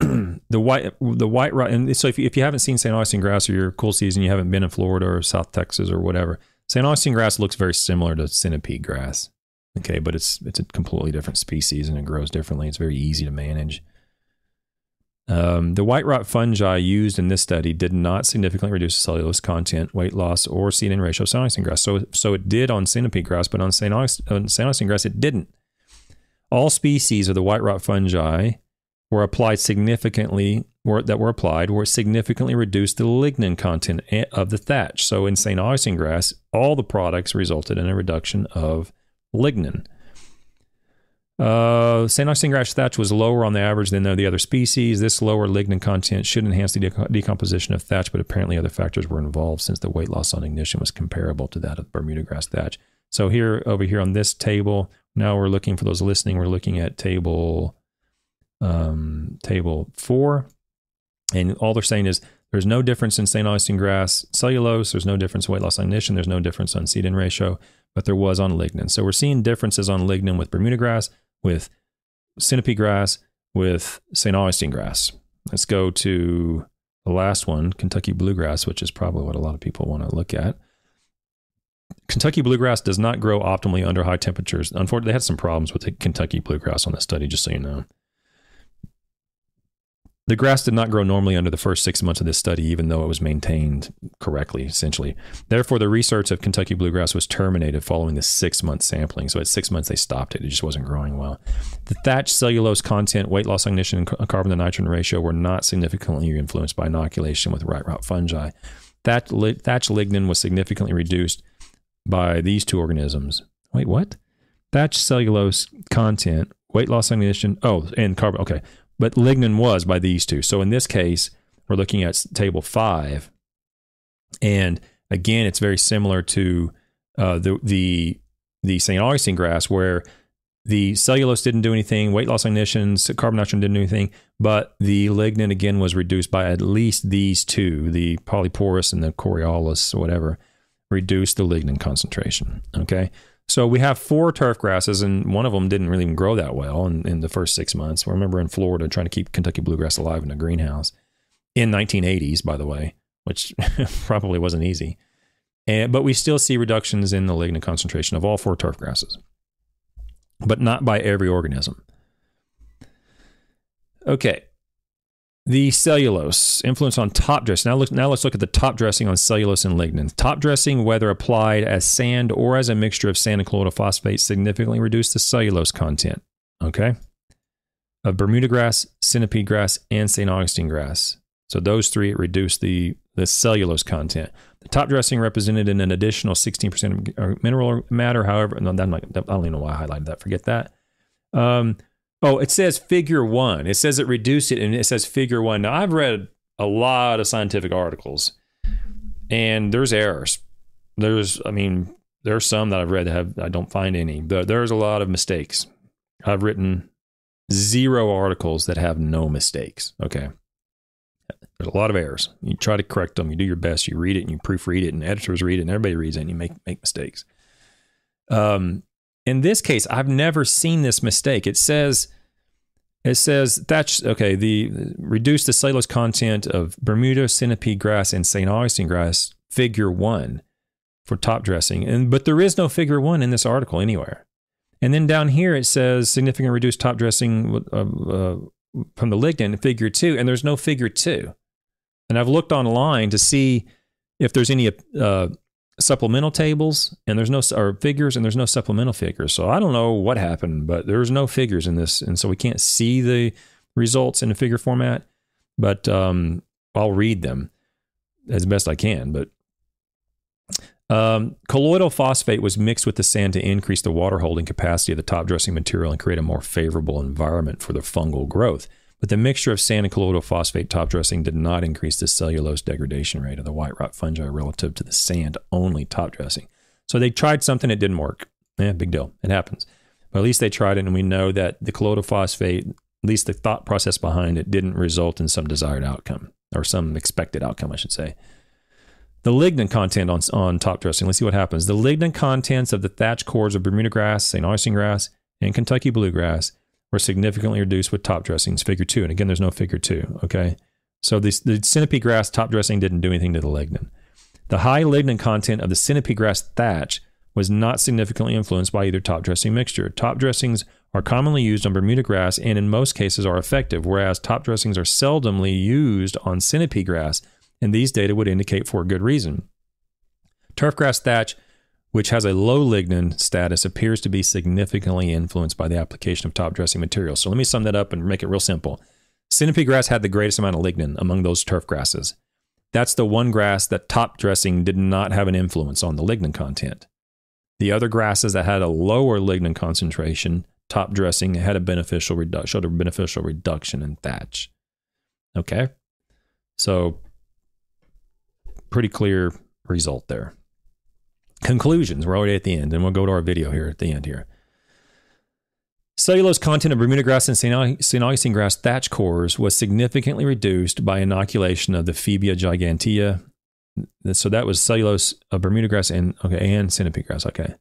Speaker 1: the white, the white, and so if you, if you haven't seen St. Augustine grass or your cool season, you haven't been in Florida or South Texas or whatever, St. Augustine grass looks very similar to centipede grass. Okay, but it's it's a completely different species and it grows differently. It's very easy to manage. Um, the white rot fungi used in this study did not significantly reduce cellulose content, weight loss, or in ratio of St. Augustine grass. So, so it did on centipede grass, but on St. Augustine grass, it didn't. All species of the white rot fungi were applied significantly, were, that were applied, were significantly reduced the lignin content of the thatch. So in St. Augustine grass, all the products resulted in a reduction of lignin. Uh, St. Augustine grass thatch was lower on the average than the other species. This lower lignin content should enhance the de- decomposition of thatch, but apparently other factors were involved since the weight loss on ignition was comparable to that of Bermuda grass thatch. So here, over here on this table, now we're looking for those listening. We're looking at table, um, table four, and all they're saying is there's no difference in St. Augustine grass cellulose. There's no difference in weight loss on ignition. There's no difference on seed in ratio, but there was on lignin. So we're seeing differences on lignin with Bermuda grass with centipede grass, with St. Augustine grass. Let's go to the last one, Kentucky bluegrass, which is probably what a lot of people want to look at. Kentucky bluegrass does not grow optimally under high temperatures. Unfortunately, they had some problems with the Kentucky bluegrass on this study, just so you know. The grass did not grow normally under the first six months of this study, even though it was maintained correctly, essentially. Therefore, the research of Kentucky bluegrass was terminated following the six month sampling. So at six months, they stopped it. It just wasn't growing well. The thatch cellulose content, weight loss ignition, and carbon to nitrogen ratio were not significantly influenced by inoculation with white rot fungi. Thatch, thatch lignin was significantly reduced by these two organisms. Wait, what? Thatch cellulose content, weight loss ignition, oh, and carbon, okay but lignin was by these two. So in this case, we're looking at table five, and again, it's very similar to uh, the the the St. Augustine grass, where the cellulose didn't do anything, weight loss ignitions, carbon nitrogen didn't do anything, but the lignin again was reduced by at least these two, the polyporus and the Coriolus or whatever, reduced the lignin concentration. Okay, So we have four turf grasses, and one of them didn't really even grow that well in, in the first six months. I remember in Florida trying to keep Kentucky bluegrass alive in a greenhouse in 1980s, by the way, which probably wasn't easy. And, but we still see reductions in the lignin concentration of all four turf grasses, but not by every organism. Okay. The cellulose influence on top dressing. Now, look, now let's look at the top dressing on cellulose and lignin. Top dressing, whether applied as sand or as a mixture of sand and colloidal phosphate, significantly reduce the cellulose content. Okay. Of Bermuda grass, centipede grass, and St. Augustine grass. So those three reduce the, the cellulose content. The top dressing represented in an additional 16% of mineral matter. However, no, not, I don't even know why I highlighted that. Forget that. Um, oh, it says figure one. It says it reduced it and it says figure one. Now, I've read a lot of scientific articles and there's errors. There's, I mean, there are some that I've read that have, I don't find any. There's a lot of mistakes. I've written zero articles that have no mistakes. Okay. There's a lot of errors. You try to correct them. You do your best. You read it and you proofread it, and editors read it, and everybody reads it, and you make make mistakes. Um, in this case, I've never seen this mistake. It says, it says that's okay. The reduce the cellulose content of Bermuda centipede grass and St. Augustine grass, figure one, for top dressing, and but there is no figure one in this article anywhere. And then down here it says significant reduced top dressing uh, uh, from the lignin, figure two, and there's no figure two. And I've looked online to see if there's any uh, supplemental tables and there's no or figures and there's no supplemental figures. So I don't know what happened, but there's no figures in this, and so we can't see the results in a figure format. But um, I'll read them as best I can. But um, colloidal phosphate was mixed with the sand to increase the water holding capacity of the top dressing material and create a more favorable environment for the fungal growth. But the mixture of sand and colloidal phosphate top dressing did not increase the cellulose degradation rate of the white rot fungi relative to the sand only top dressing. So they tried something, it didn't work. Yeah, big deal. It happens. But at least they tried it, and we know that the colloidal phosphate, at least the thought process behind it, didn't result in some desired outcome or some expected outcome, I should say. The lignin content on, on top dressing, let's see what happens. The lignin contents of the thatch cores of Bermuda grass, St. Augustine grass, and Kentucky bluegrass were significantly reduced with top dressings, figure two. And again, there's no figure two. Okay. So this, the centipede grass top dressing didn't do anything to the lignin. The high lignin content of the centipede grass thatch was not significantly influenced by either top dressing mixture. Top dressings are commonly used on Bermuda grass and in most cases are effective, whereas top dressings are seldomly used on centipede grass, and these data would indicate for a good reason. Turfgrass thatch which has a low lignin status, appears to be significantly influenced by the application of top dressing materials. So let me sum that up and make it real simple. Centipede grass had the greatest amount of lignin among those turf grasses. That's the one grass that top dressing did not have an influence on the lignin content. The other grasses that had a lower lignin concentration, top dressing had a beneficial showed a beneficial reduction in thatch. Okay, so pretty clear result there. Conclusions. We're already at the end, and we'll go to our video here at the end here. Cellulose content of Bermuda grass and St. Augustine grass thatch cores was significantly reduced by inoculation of the Phlebia gigantea. So that was cellulose of Bermuda grass and okay and centipede grass. Okay.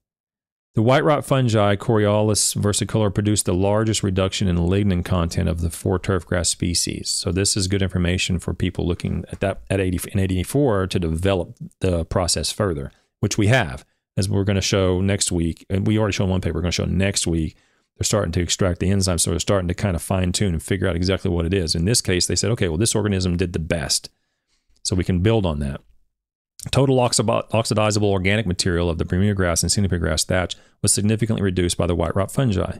Speaker 1: The white rot fungi Coriolus versicolor produced the largest reduction in lignin content of the four turf grass species. So this is good information for people looking at that at 80 in 84 to develop the process further which we have, as we're going to show next week. And we already showed one paper, we're going to show next week. They're starting to extract the enzymes, so they're starting to kind of fine tune and figure out exactly what it is. In this case, they said, okay, well, this organism did the best. So we can build on that. Total oxidizable organic material of the Bermuda grass and centipede grass thatch was significantly reduced by the white rot fungi.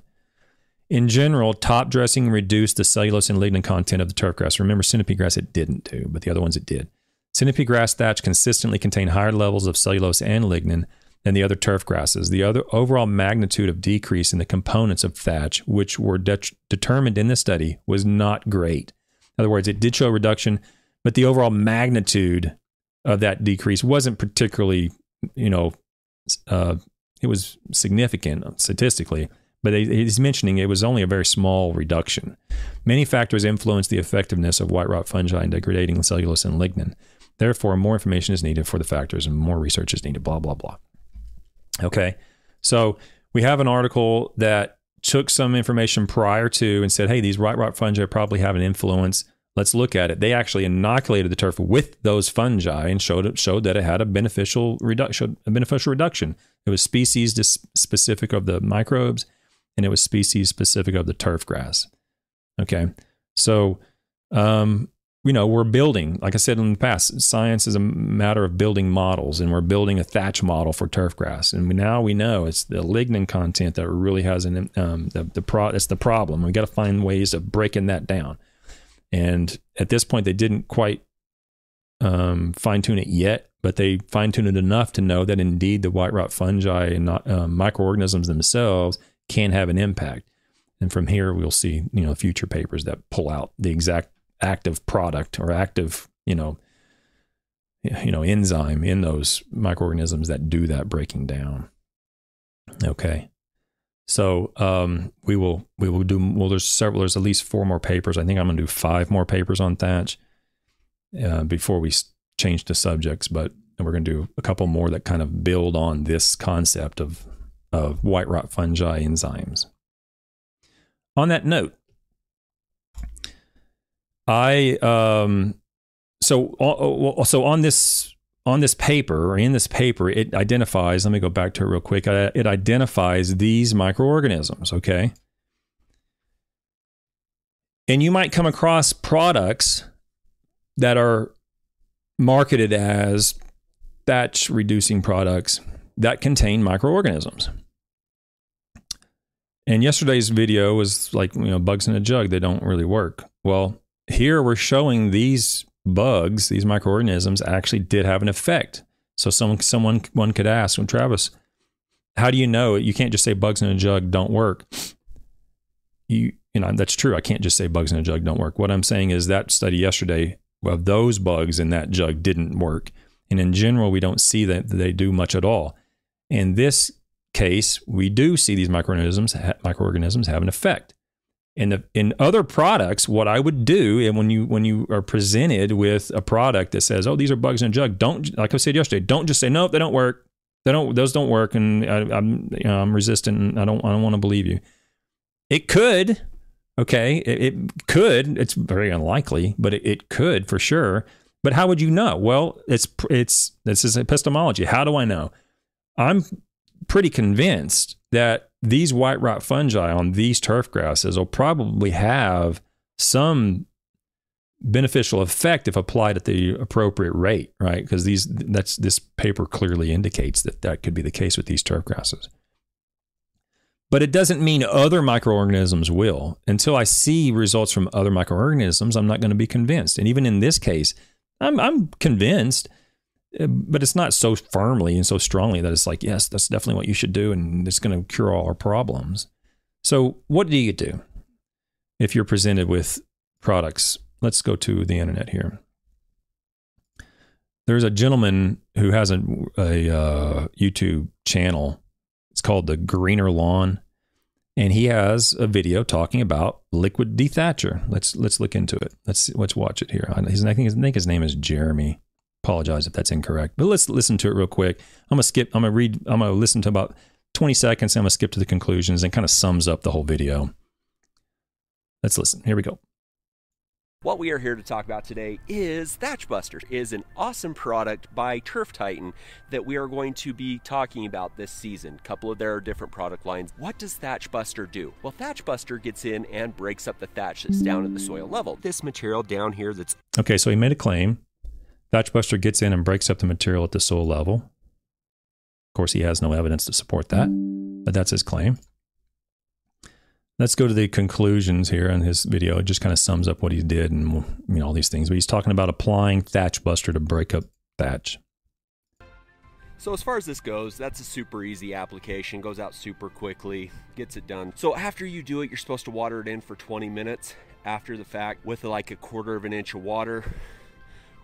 Speaker 1: In general, top dressing reduced the cellulose and lignin content of the turf grass. Remember, centipede grass it didn't do, but the other ones it did. Centipede grass thatch consistently contain higher levels of cellulose and lignin than the other turf grasses. The other overall magnitude of decrease in the components of thatch, which were de- determined in the study, was not great. In other words, it did show a reduction, but the overall magnitude of that decrease wasn't particularly, you know, uh, it was significant statistically, but he's mentioning it was only a very small reduction. Many factors influence the effectiveness of white rot fungi in degrading cellulose and lignin. Therefore, more information is needed for the factors and more research is needed, blah, blah, blah. Okay. So we have an article that took some information prior to and said, hey, these white rot fungi probably have an influence. Let's look at it. They actually inoculated the turf with those fungi and showed it, showed that it had a beneficial reduction. A beneficial reduction. It was species specific of the microbes, and it was species specific of the turf grass. Okay, so um, you know, we're building, like I said in the past, science is a matter of building models, and we're building a thatch model for turf grass. And now we know it's the lignin content that really has an um, the the pro. It's the problem. We got to find ways of breaking that down. And at this point, they didn't quite um, fine tune it yet, but they fine tuned it enough to know that indeed the white rot fungi and not, uh, microorganisms themselves can have an impact. And from here, we'll see you know future papers that pull out the exact active product or active, you know, you know, enzyme in those microorganisms that do that breaking down. Okay. So um, we will we will do well. There's several. There's at least four more papers. I think I'm going to do five more papers on thatch uh, before we change the subjects. But we're going to do a couple more that kind of build on this concept of of white rot fungi enzymes. On that note, I um so uh, uh, so on this on this paper or in this paper it identifies let me go back to it real quick uh, it identifies these microorganisms okay? And you might come across products that are marketed as thatch reducing products that contain microorganisms. And yesterday's video was like you know bugs in a jug. They don't really work. Well here we're showing these bugs, these microorganisms, actually did have an effect. So someone someone one could ask, well, Travis, how do you know? You can't just say bugs in a jug don't work. You you know that's true. I can't just say bugs in a jug don't work. What I'm saying is that study yesterday, well, those bugs in that jug didn't work, and in general, we don't see that they do much at all. In this case, we do see these microorganisms microorganisms have an effect in the, in other products, what I would do, and when you when you are presented with a product that says, "Oh, these are bugs in a jug," don't like I said yesterday, don't just say, "Nope, they don't work. They don't. Those don't work," and I, am you know, I'm resistant. I don't I don't want to believe you. It could, okay, it, it could. It's very unlikely, but it, it could for sure. But how would you know? Well, it's it's this is epistemology. How do I know? I'm pretty convinced that these white rot fungi on these turf grasses will probably have some beneficial effect if applied at the appropriate rate, right? Because these that's this paper clearly indicates that that could be the case with these turf grasses. But it doesn't mean other microorganisms will. Until I see results from other microorganisms, I'm not going to be convinced. And even in this case, I'm I'm convinced but it's not so firmly and so strongly that it's like, yes, that's definitely what you should do, and it's going to cure all our problems. So, what do you do if you're presented with products? Let's go to the internet here. There's a gentleman who has a, a uh, YouTube channel. It's called the Greener Lawn, and he has a video talking about liquid dethatcher. Let's let's look into it. Let's let's watch it here. His, I think his, I think his name is Jeremy apologize if that's incorrect, but let's listen to it real quick. I'm gonna skip. I'm gonna read. I'm gonna listen to about 20 seconds. I'm gonna skip to the conclusions and kind of sums up the whole video. Let's listen. Here we go.
Speaker 2: What we are here to talk about today is Thatch Buster. Is an awesome product by Turf Titan that we are going to be talking about this season. A couple of their different product lines. What does Thatch Buster do? Well, Thatch Buster gets in and breaks up the thatch that's down at the soil level. This material down here that's
Speaker 1: Okay, so he made a claim Thatchbuster gets in and breaks up the material at the soil level. Of course, he has no evidence to support that, but that's his claim. Let's go to the conclusions here in his video. It just kind of sums up what he did and you know all these things. But he's talking about applying Thatchbuster to break up thatch.
Speaker 2: So as far as this goes, that's a super easy application. Goes out super quickly, gets it done. So after you do it, you're supposed to water it in for 20 minutes after the fact with like a quarter of an inch of water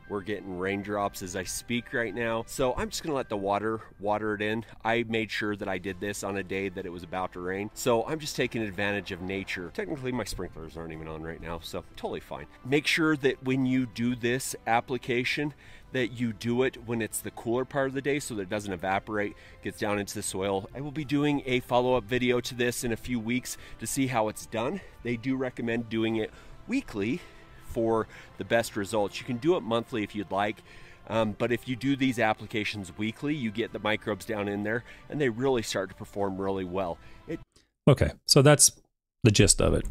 Speaker 2: We're getting raindrops as I speak right now. So I'm just gonna let the water water it in. I made sure that I did this on a day that it was about to rain. So I'm just taking advantage of nature. Technically my sprinklers aren't even on right now, so totally fine. Make sure that when you do this application, that you do it when it's the cooler part of the day so that it doesn't evaporate, gets down into the soil. I will be doing a follow up video to this in a few weeks to see how it's done. They do recommend doing it weekly for the best results. You can do it monthly if you'd like. Um, but if you do these applications weekly, you get the microbes down in there and they really start to perform really well. It-
Speaker 1: okay, so that's the gist of it.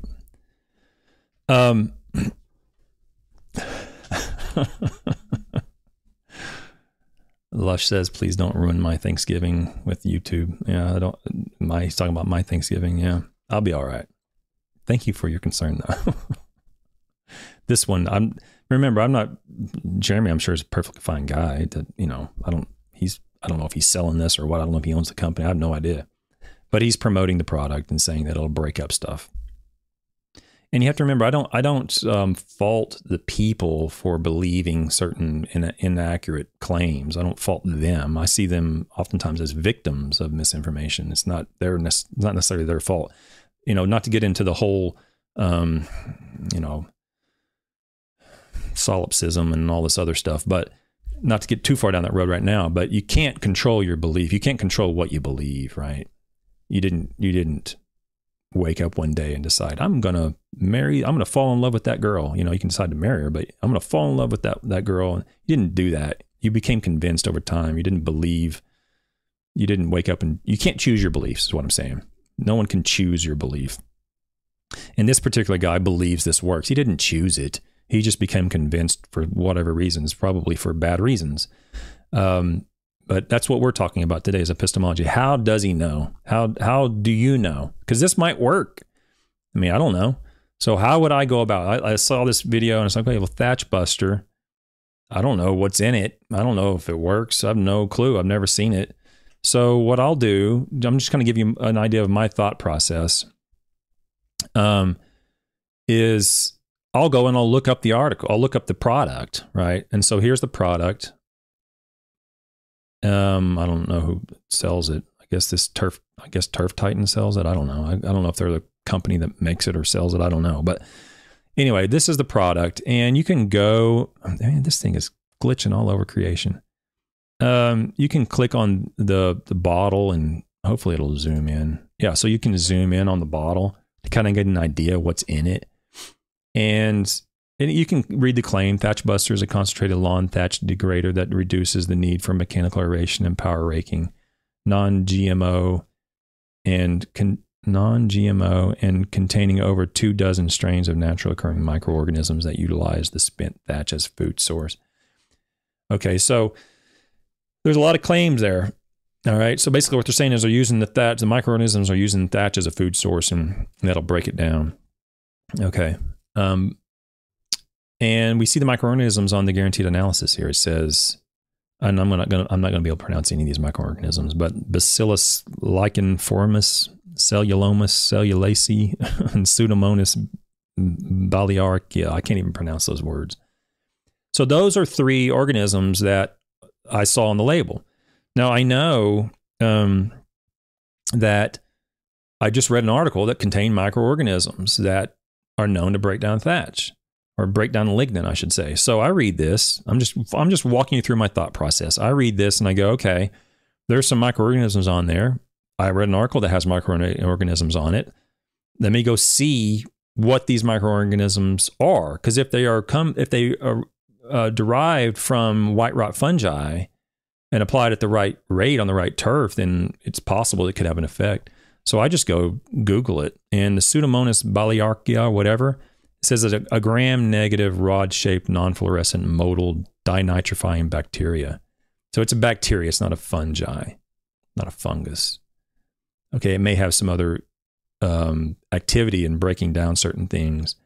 Speaker 1: Um, Lush says, "Please don't ruin my Thanksgiving with YouTube." Yeah, I don't. My he's talking about my Thanksgiving. Yeah, I'll be all right. Thank you for your concern, though. this one, I'm remember, I'm not Jeremy. I'm sure is a perfectly fine guy. That you know, I don't. He's I don't know if he's selling this or what. I don't know if he owns the company. I have no idea. But he's promoting the product and saying that it'll break up stuff. And you have to remember, I don't, I don't um, fault the people for believing certain in, inaccurate claims. I don't fault them. I see them oftentimes as victims of misinformation. It's not their, not necessarily their fault. You know, not to get into the whole, um, you know, solipsism and all this other stuff, but not to get too far down that road right now. But you can't control your belief. You can't control what you believe, right? You didn't, you didn't wake up one day and decide I'm to marry I'm to fall in love with that girl. You know, you can decide to marry her, but I'm to fall in love with that that girl. And you didn't do that. You became convinced over time. You didn't believe. You didn't wake up and you can't choose your beliefs is what I'm saying. No one can choose your belief. And this particular guy believes this works. He didn't choose it. He just became convinced for whatever reasons, probably for bad reasons. Um, but that's what we're talking about today is epistemology. How does he know? How how do you know? Because this might work. I mean, I don't know. So how would I go about? I, I saw this video and it's like, okay, well, Thatch Buster. I don't know what's in it. I don't know if it works. I have no clue. I've never seen it. So what I'll do, I'm just going to give you an idea of my thought process. Um, is I'll go and I'll look up the article. I'll look up the product, right? And so here's the product. Um, I don't know who sells it. I guess this turf. I guess Turf Titan sells it. I don't know. I, I don't know if they're the company that makes it or sells it. I don't know. But anyway, this is the product, and you can go. Man, this thing is glitching all over creation. Um, you can click on the the bottle, and hopefully it'll zoom in. Yeah, so you can zoom in on the bottle to kind of get an idea what's in it, and and you can read the claim Thatch Buster is a concentrated lawn thatch degrader that reduces the need for mechanical aeration and power raking, non GMO, and con- non GMO, and containing over two dozen strains of natural occurring microorganisms that utilize the spent thatch as food source. Okay, so there's a lot of claims there. All right, so basically what they're saying is they're using the thatch, the microorganisms are using thatch as a food source, and that'll break it down. Okay. Um, and we see the microorganisms on the guaranteed analysis here. It says, and I'm not to I'm not to be able to pronounce any of these microorganisms, but Bacillus licheniformis, Cellulomus cellulacea, and Pseudomonas balearica. I can't even pronounce those words. So those are three organisms that I saw on the label. Now I know um, that I just read an article that contained microorganisms that are known to break down thatch or break down lignin, I should say. So I read this. I'm just I'm just walking you through my thought process. I read this and I go, okay, there's some microorganisms on there. I read an article that has microorganisms on it. Let me go see what these microorganisms are, because if they are come if they are uh, derived from white rot fungi and applied at the right rate on the right turf, then it's possible it could have an effect. So I just go Google it, and the Pseudomonas balearica, whatever, says that a, a gram negative rod shaped non fluorescent motile denitrifying bacteria. So it's a bacteria, it's not a fungi, not a fungus. Okay, it may have some other um, activity in breaking down certain things,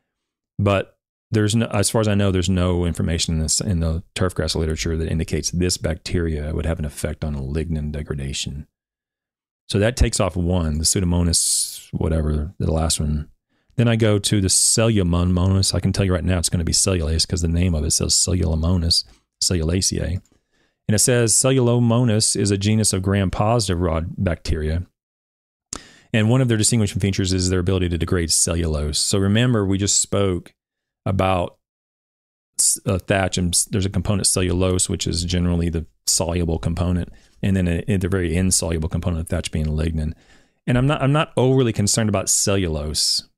Speaker 1: but there's no, as far as I know, there's no information in, this, in the turfgrass literature that indicates this bacteria would have an effect on lignin degradation. So that takes off one, the Pseudomonas, whatever, the last one. Then I go to the cellulomonas. I can tell you right now it's going to be cellulase because the name of it says cellulomonas. Cellulaceae. And it says Cellulomonas is a genus of gram positive rod bacteria. And one of their distinguishing features is their ability to degrade cellulose. So remember, we just spoke about uh, thatch, and there's a component cellulose, which is generally the soluble component, and then a, a, the very insoluble component of thatch being lignin. And I'm not I'm not overly concerned about cellulose,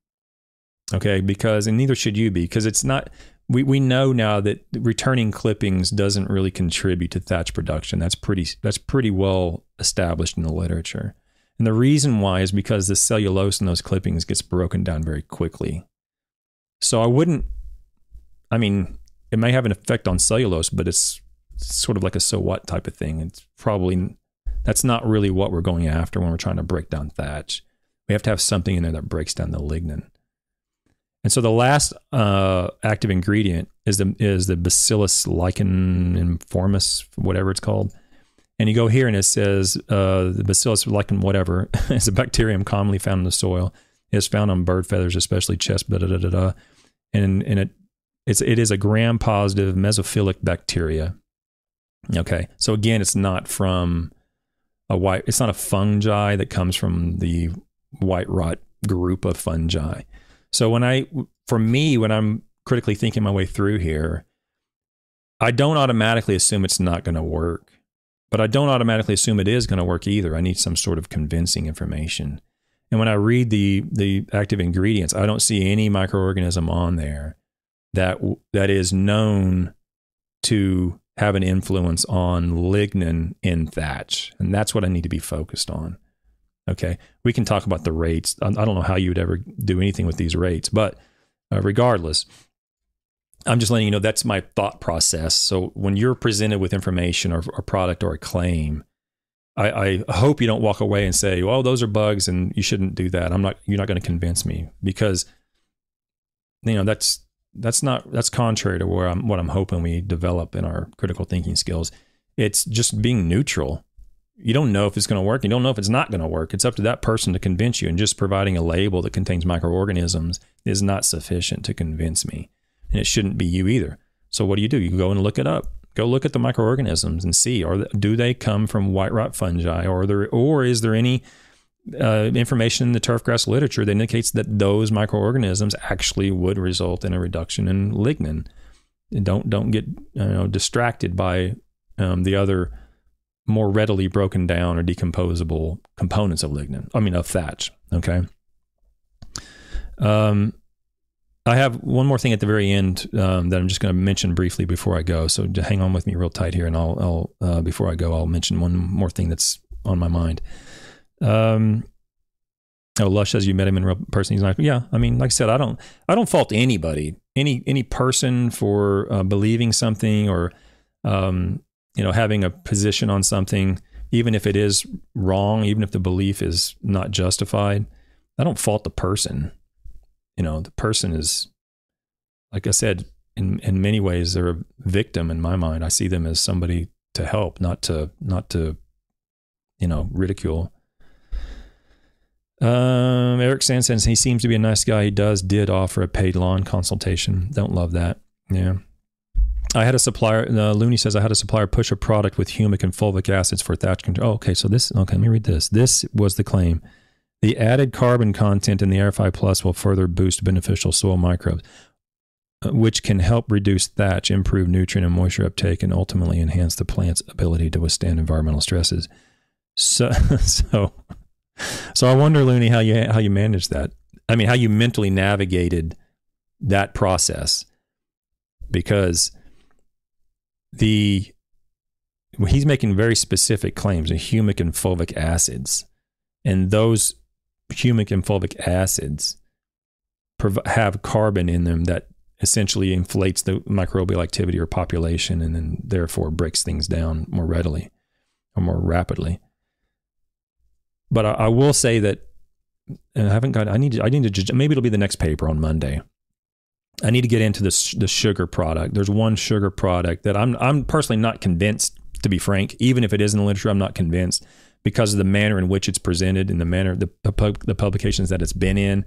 Speaker 1: okay? Because and neither should you be, because it's not. We we know now that returning clippings doesn't really contribute to thatch production. That's pretty that's pretty well established in the literature. And the reason why is because the cellulose in those clippings gets broken down very quickly. So I wouldn't, I mean, it may have an effect on cellulose, but it's sort of like a so what type of thing. It's probably, that's not really what we're going after when we're trying to break down thatch. We have to have something in there that breaks down the lignin. And so the last uh, active ingredient is the is the Bacillus licheniformis, whatever it's called. And you go here and it says uh, the Bacillus lichen whatever is a bacterium commonly found in the soil. It is found on bird feathers, especially chest, da da da da. And and it it's it is a gram positive mesophilic bacteria. Okay, so again, it's not from a white. It's not a fungi that comes from the white rot group of fungi. So when I, for me, when I'm critically thinking my way through here, I don't automatically assume it's not going to work. But I don't automatically assume it is going to work either. I need some sort of convincing information. And when I read the the active ingredients, I don't see any microorganism on there that that is known to have an influence on lignin in thatch, and that's what I need to be focused on. Okay, we can talk about the rates. I don't know how you would ever do anything with these rates, but uh, regardless, I'm just letting you know that's my thought process. So when you're presented with information or a product or a claim, I, I, hope you don't walk away and say, "Well, those are bugs, and you shouldn't do that." I'm not. You're not going to convince me because you know that's that's not that's contrary to where I'm what I'm hoping we develop in our critical thinking skills. It's just being neutral. You don't know if it's going to work. You don't know if it's not going to work. It's up to that person to convince you. And just providing a label that contains microorganisms is not sufficient to convince me and it shouldn't be you either. So what do you do? You go and look it up. Go look at the microorganisms and see are do they come from white rot fungi or there or is there any uh, information in the turfgrass literature that indicates that those microorganisms actually would result in a reduction in lignin. don't don't get you know, distracted by um, the other more readily broken down or decomposable components of lignin. I mean of thatch. Okay. Um, I have one more thing at the very end um, that I'm just going to mention briefly before I go. So hang on with me real tight here, and I'll, I'll uh, before I go, I'll mention one more thing that's on my mind. Um, oh, Lush says you met him in real person. He's like, yeah. I mean, like I said, I don't, I don't fault anybody, any any person for uh, believing something or, um, you know, having a position on something, even if it is wrong, even if the belief is not justified. I don't fault the person you know the person is like i said in in many ways they're a victim in my mind i see them as somebody to help not to not to you know ridicule um, Eric Sand says he seems to be a nice guy. He does did offer a paid lawn consultation. Don't love that. Yeah. I had a supplier. Uh, Looney says I had a supplier push a product with humic and fulvic acids for thatch control. Oh, okay, so this. Okay, let me read this. This was the claim. The added carbon content in the Airfi Plus will further boost beneficial soil microbes, uh, which can help reduce thatch, improve nutrient and moisture uptake, and ultimately enhance the plant's ability to withstand environmental stresses. So, so, so I wonder, Looney, how you how you managed that. I mean, how you mentally navigated that process, because the he's making very specific claims of humic and fulvic acids, and those humic and fulvic acids have carbon in them that essentially inflates the microbial activity or population and then therefore breaks things down more readily or more rapidly. But I, I will say that I haven't got I need to I need to maybe it'll be the next paper on Monday. I need to get into this the sugar product. There's one sugar product that I'm I'm personally not convinced to be frank, even if it is in the literature, I'm not convinced because of the manner in which it's presented and the manner the the publications that it's been in.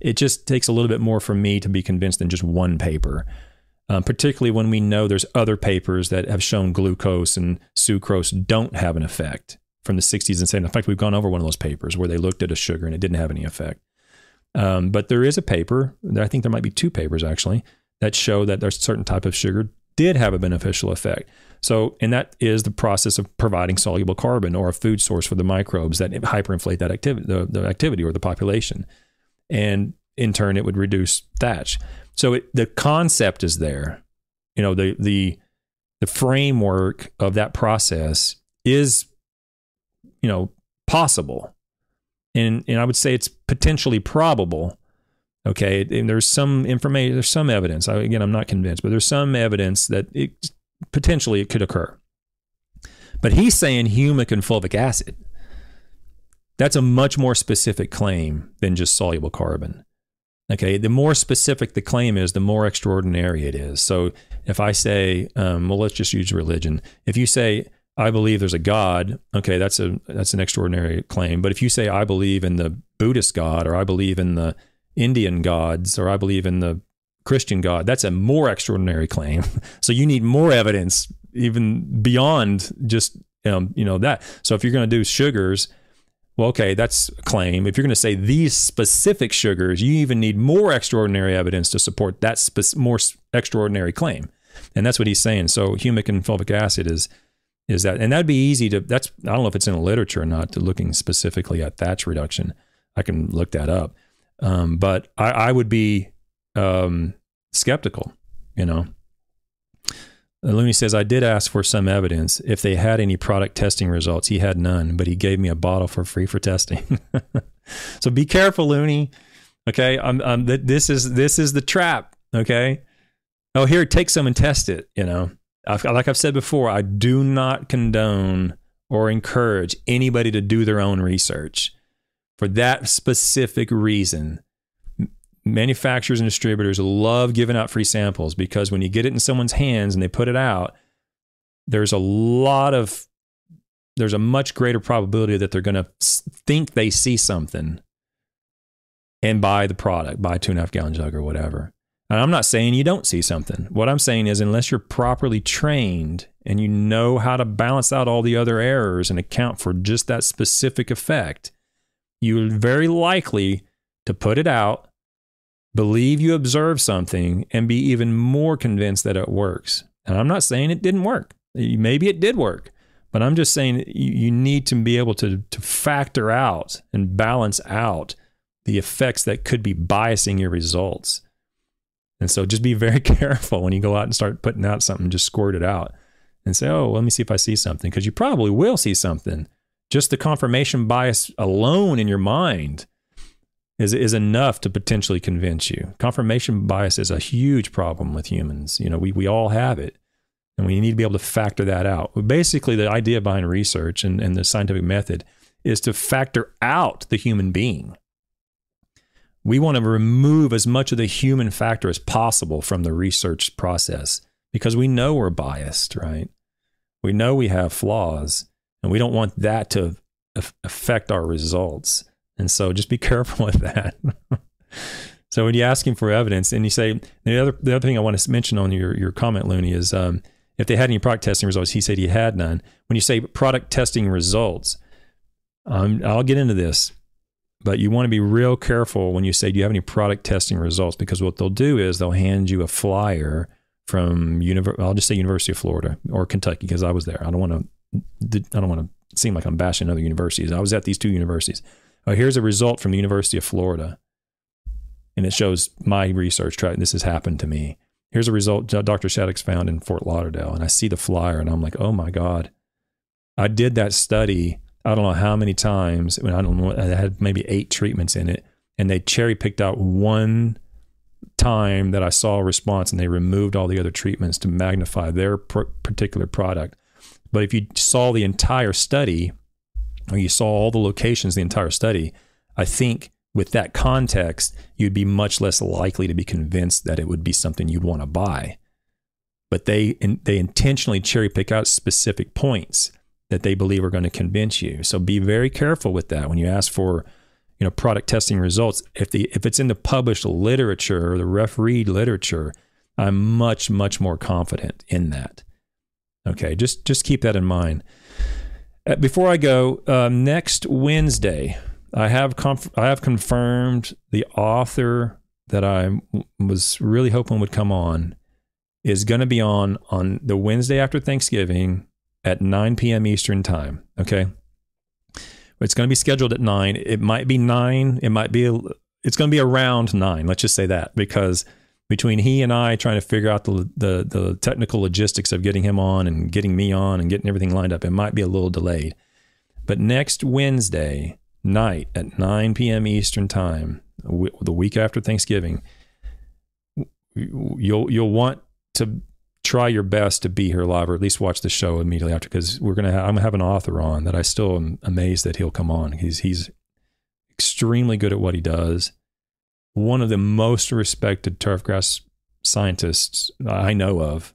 Speaker 1: It just takes a little bit more for me to be convinced than just one paper. um, particularly when we know there's other papers that have shown glucose and sucrose don't have an effect from the 60s and 70s. In fact, we've gone over one of those papers where they looked at a sugar and it didn't have any effect. Um, but there is a paper, I think there might be two papers actually, that show that there's a certain type of sugar did have a beneficial effect. So, and that is the process of providing soluble carbon or a food source for the microbes that hyperinflate that activity, the, the activity or the population. And in turn, it would reduce thatch. So it, the concept is there. You know, the, the, the framework of that process is, you know, possible. And, and I would say it's potentially probable Okay, and there's some information, there's some evidence. I, again, I'm not convinced, but there's some evidence that it potentially it could occur. But he's saying humic and fulvic acid. That's a much more specific claim than just soluble carbon. Okay, the more specific the claim is, the more extraordinary it is. So if I say, um, well, let's just use religion. If you say, I believe there's a God, okay, that's a that's an extraordinary claim. But if you say, I believe in the Buddhist God, or I believe in the Indian gods or I believe in the Christian God, that's a more extraordinary claim. so you need more evidence even beyond just um, you know that. So if you're going to do sugars, well, okay, that's a claim. If you're going to say these specific sugars, you even need more extraordinary evidence to support that spe- more extraordinary claim. And that's what he's saying. So humic and fulvic acid is is that, and that'd be easy to. That's I don't know if it's in the literature or not. To looking specifically at thatch reduction, I can look that up. Um, but I, I, would be um, skeptical, you know. Looney says, I did ask for some evidence if they had any product testing results. He had none, but he gave me a bottle for free for testing. so be careful, Looney. Okay. I'm, I'm, this is, this is the trap. Okay. Oh, here, take some and test it. You know, Like I've said before, I do not condone or encourage anybody to do their own research for that specific reason. Manufacturers and distributors love giving out free samples because when you get it in someone's hands and they put it out, there's a lot of there's a much greater probability that they're going to think they see something and buy the product, buy two and a half gallon jug or whatever. And I'm not saying you don't see something. What I'm saying is, unless you're properly trained and you know how to balance out all the other errors and account for just that specific effect, you're very likely to put it out, believe you observe something, and be even more convinced that it works. And I'm not saying it didn't work. Maybe it did work, but I'm just saying you need to be able to, to factor out and balance out the effects that could be biasing your results. And so just be very careful when you go out and start putting out something, just squirt it out and say, oh, let me see if I see something, because you probably will see something just the confirmation bias alone in your mind is is enough to potentially convince you. Confirmation bias is a huge problem with humans. You know, we we all have it. And we need to be able to factor that out. Basically, the idea behind research and, and the scientific method is to factor out the human being. We want to remove as much of the human factor as possible from the research process because we know we're biased, right? We know we have flaws. And we don't want that to affect our results. And so just be careful with that. so when you're asking for evidence and you say, the other, the other thing I want to mention on your, your comment, Looney, is um, if they had any product testing results, he said he had none. When you say product testing results, um, I'll get into this, but you want to be real careful when you say, do you have any product testing results? Because what they'll do is they'll hand you a flyer from, Univer- I'll just say University of Florida or Kentucky, because I was there. I don't want to I don't want to seem like I'm bashing other universities. I was at these two universities. Oh, here's a result from the University of Florida, and it shows my research. Try this has happened to me. Here's a result Dr. Shaddox found in Fort Lauderdale, and I see the flyer, and I'm like, oh my god, I did that study. I don't know how many times. I, don't know. I had maybe eight treatments in it, and they cherry picked out one time that I saw a response, and they removed all the other treatments to magnify their particular product. But if you saw the entire study, or you saw all the locations, the entire study, I think with that context, you'd be much less likely to be convinced that it would be something you'd want to buy. But they they intentionally cherry pick out specific points that they believe are going to convince you. So be very careful with that when you ask for you know product testing results. If the if it's in the published literature or the refereed literature, I'm much, much more confident in that. Okay, just just keep that in mind. Uh, before I go, um, next Wednesday, I have conf- I have confirmed the author that I was really hoping would come on is going to be on on the Wednesday after Thanksgiving at 9 p.m. Eastern time. Okay, it's going to be scheduled at nine. It might be nine. It might be. It's going to be around nine. Let's just say that because between he and I trying to figure out the, the the technical logistics of getting him on and getting me on and getting everything lined up, it might be a little delayed. But next Wednesday night at 9 p.m. Eastern time, the week after Thanksgiving, you'll you'll want to try your best to be here live or at least watch the show immediately after because we're gonna have, I'm gonna have an author on that I still am amazed that he'll come on. He's he's extremely good at what he does one of the most respected turfgrass scientists I know of.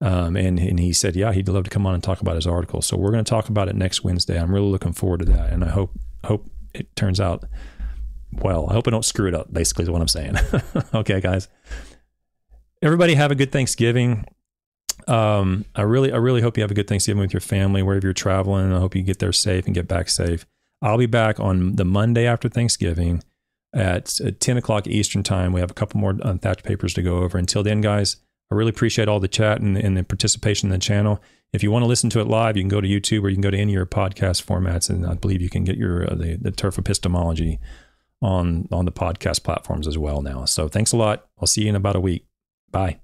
Speaker 1: Um, and, and he said, yeah, he'd love to come on and talk about his article. So we're going to talk about it next Wednesday. I'm really looking forward to that. And I hope, hope it turns out well. I hope I don't screw it up, basically, is what I'm saying. okay, guys. Everybody have a good Thanksgiving. Um, I really, I really hope you have a good Thanksgiving with your family, wherever you're traveling. I hope you get there safe and get back safe. I'll be back on the Monday after Thanksgiving at, 10 o'clock Eastern time. We have a couple more Thatch papers to go over. Until then, guys, I really appreciate all the chat and, and, the participation in the channel. If you want to listen to it live, you can go to YouTube or you can go to any of your podcast formats, and I believe you can get your uh, the, the turf epistemology on on the podcast platforms as well now. So thanks a lot. I'll see you in about a week. Bye.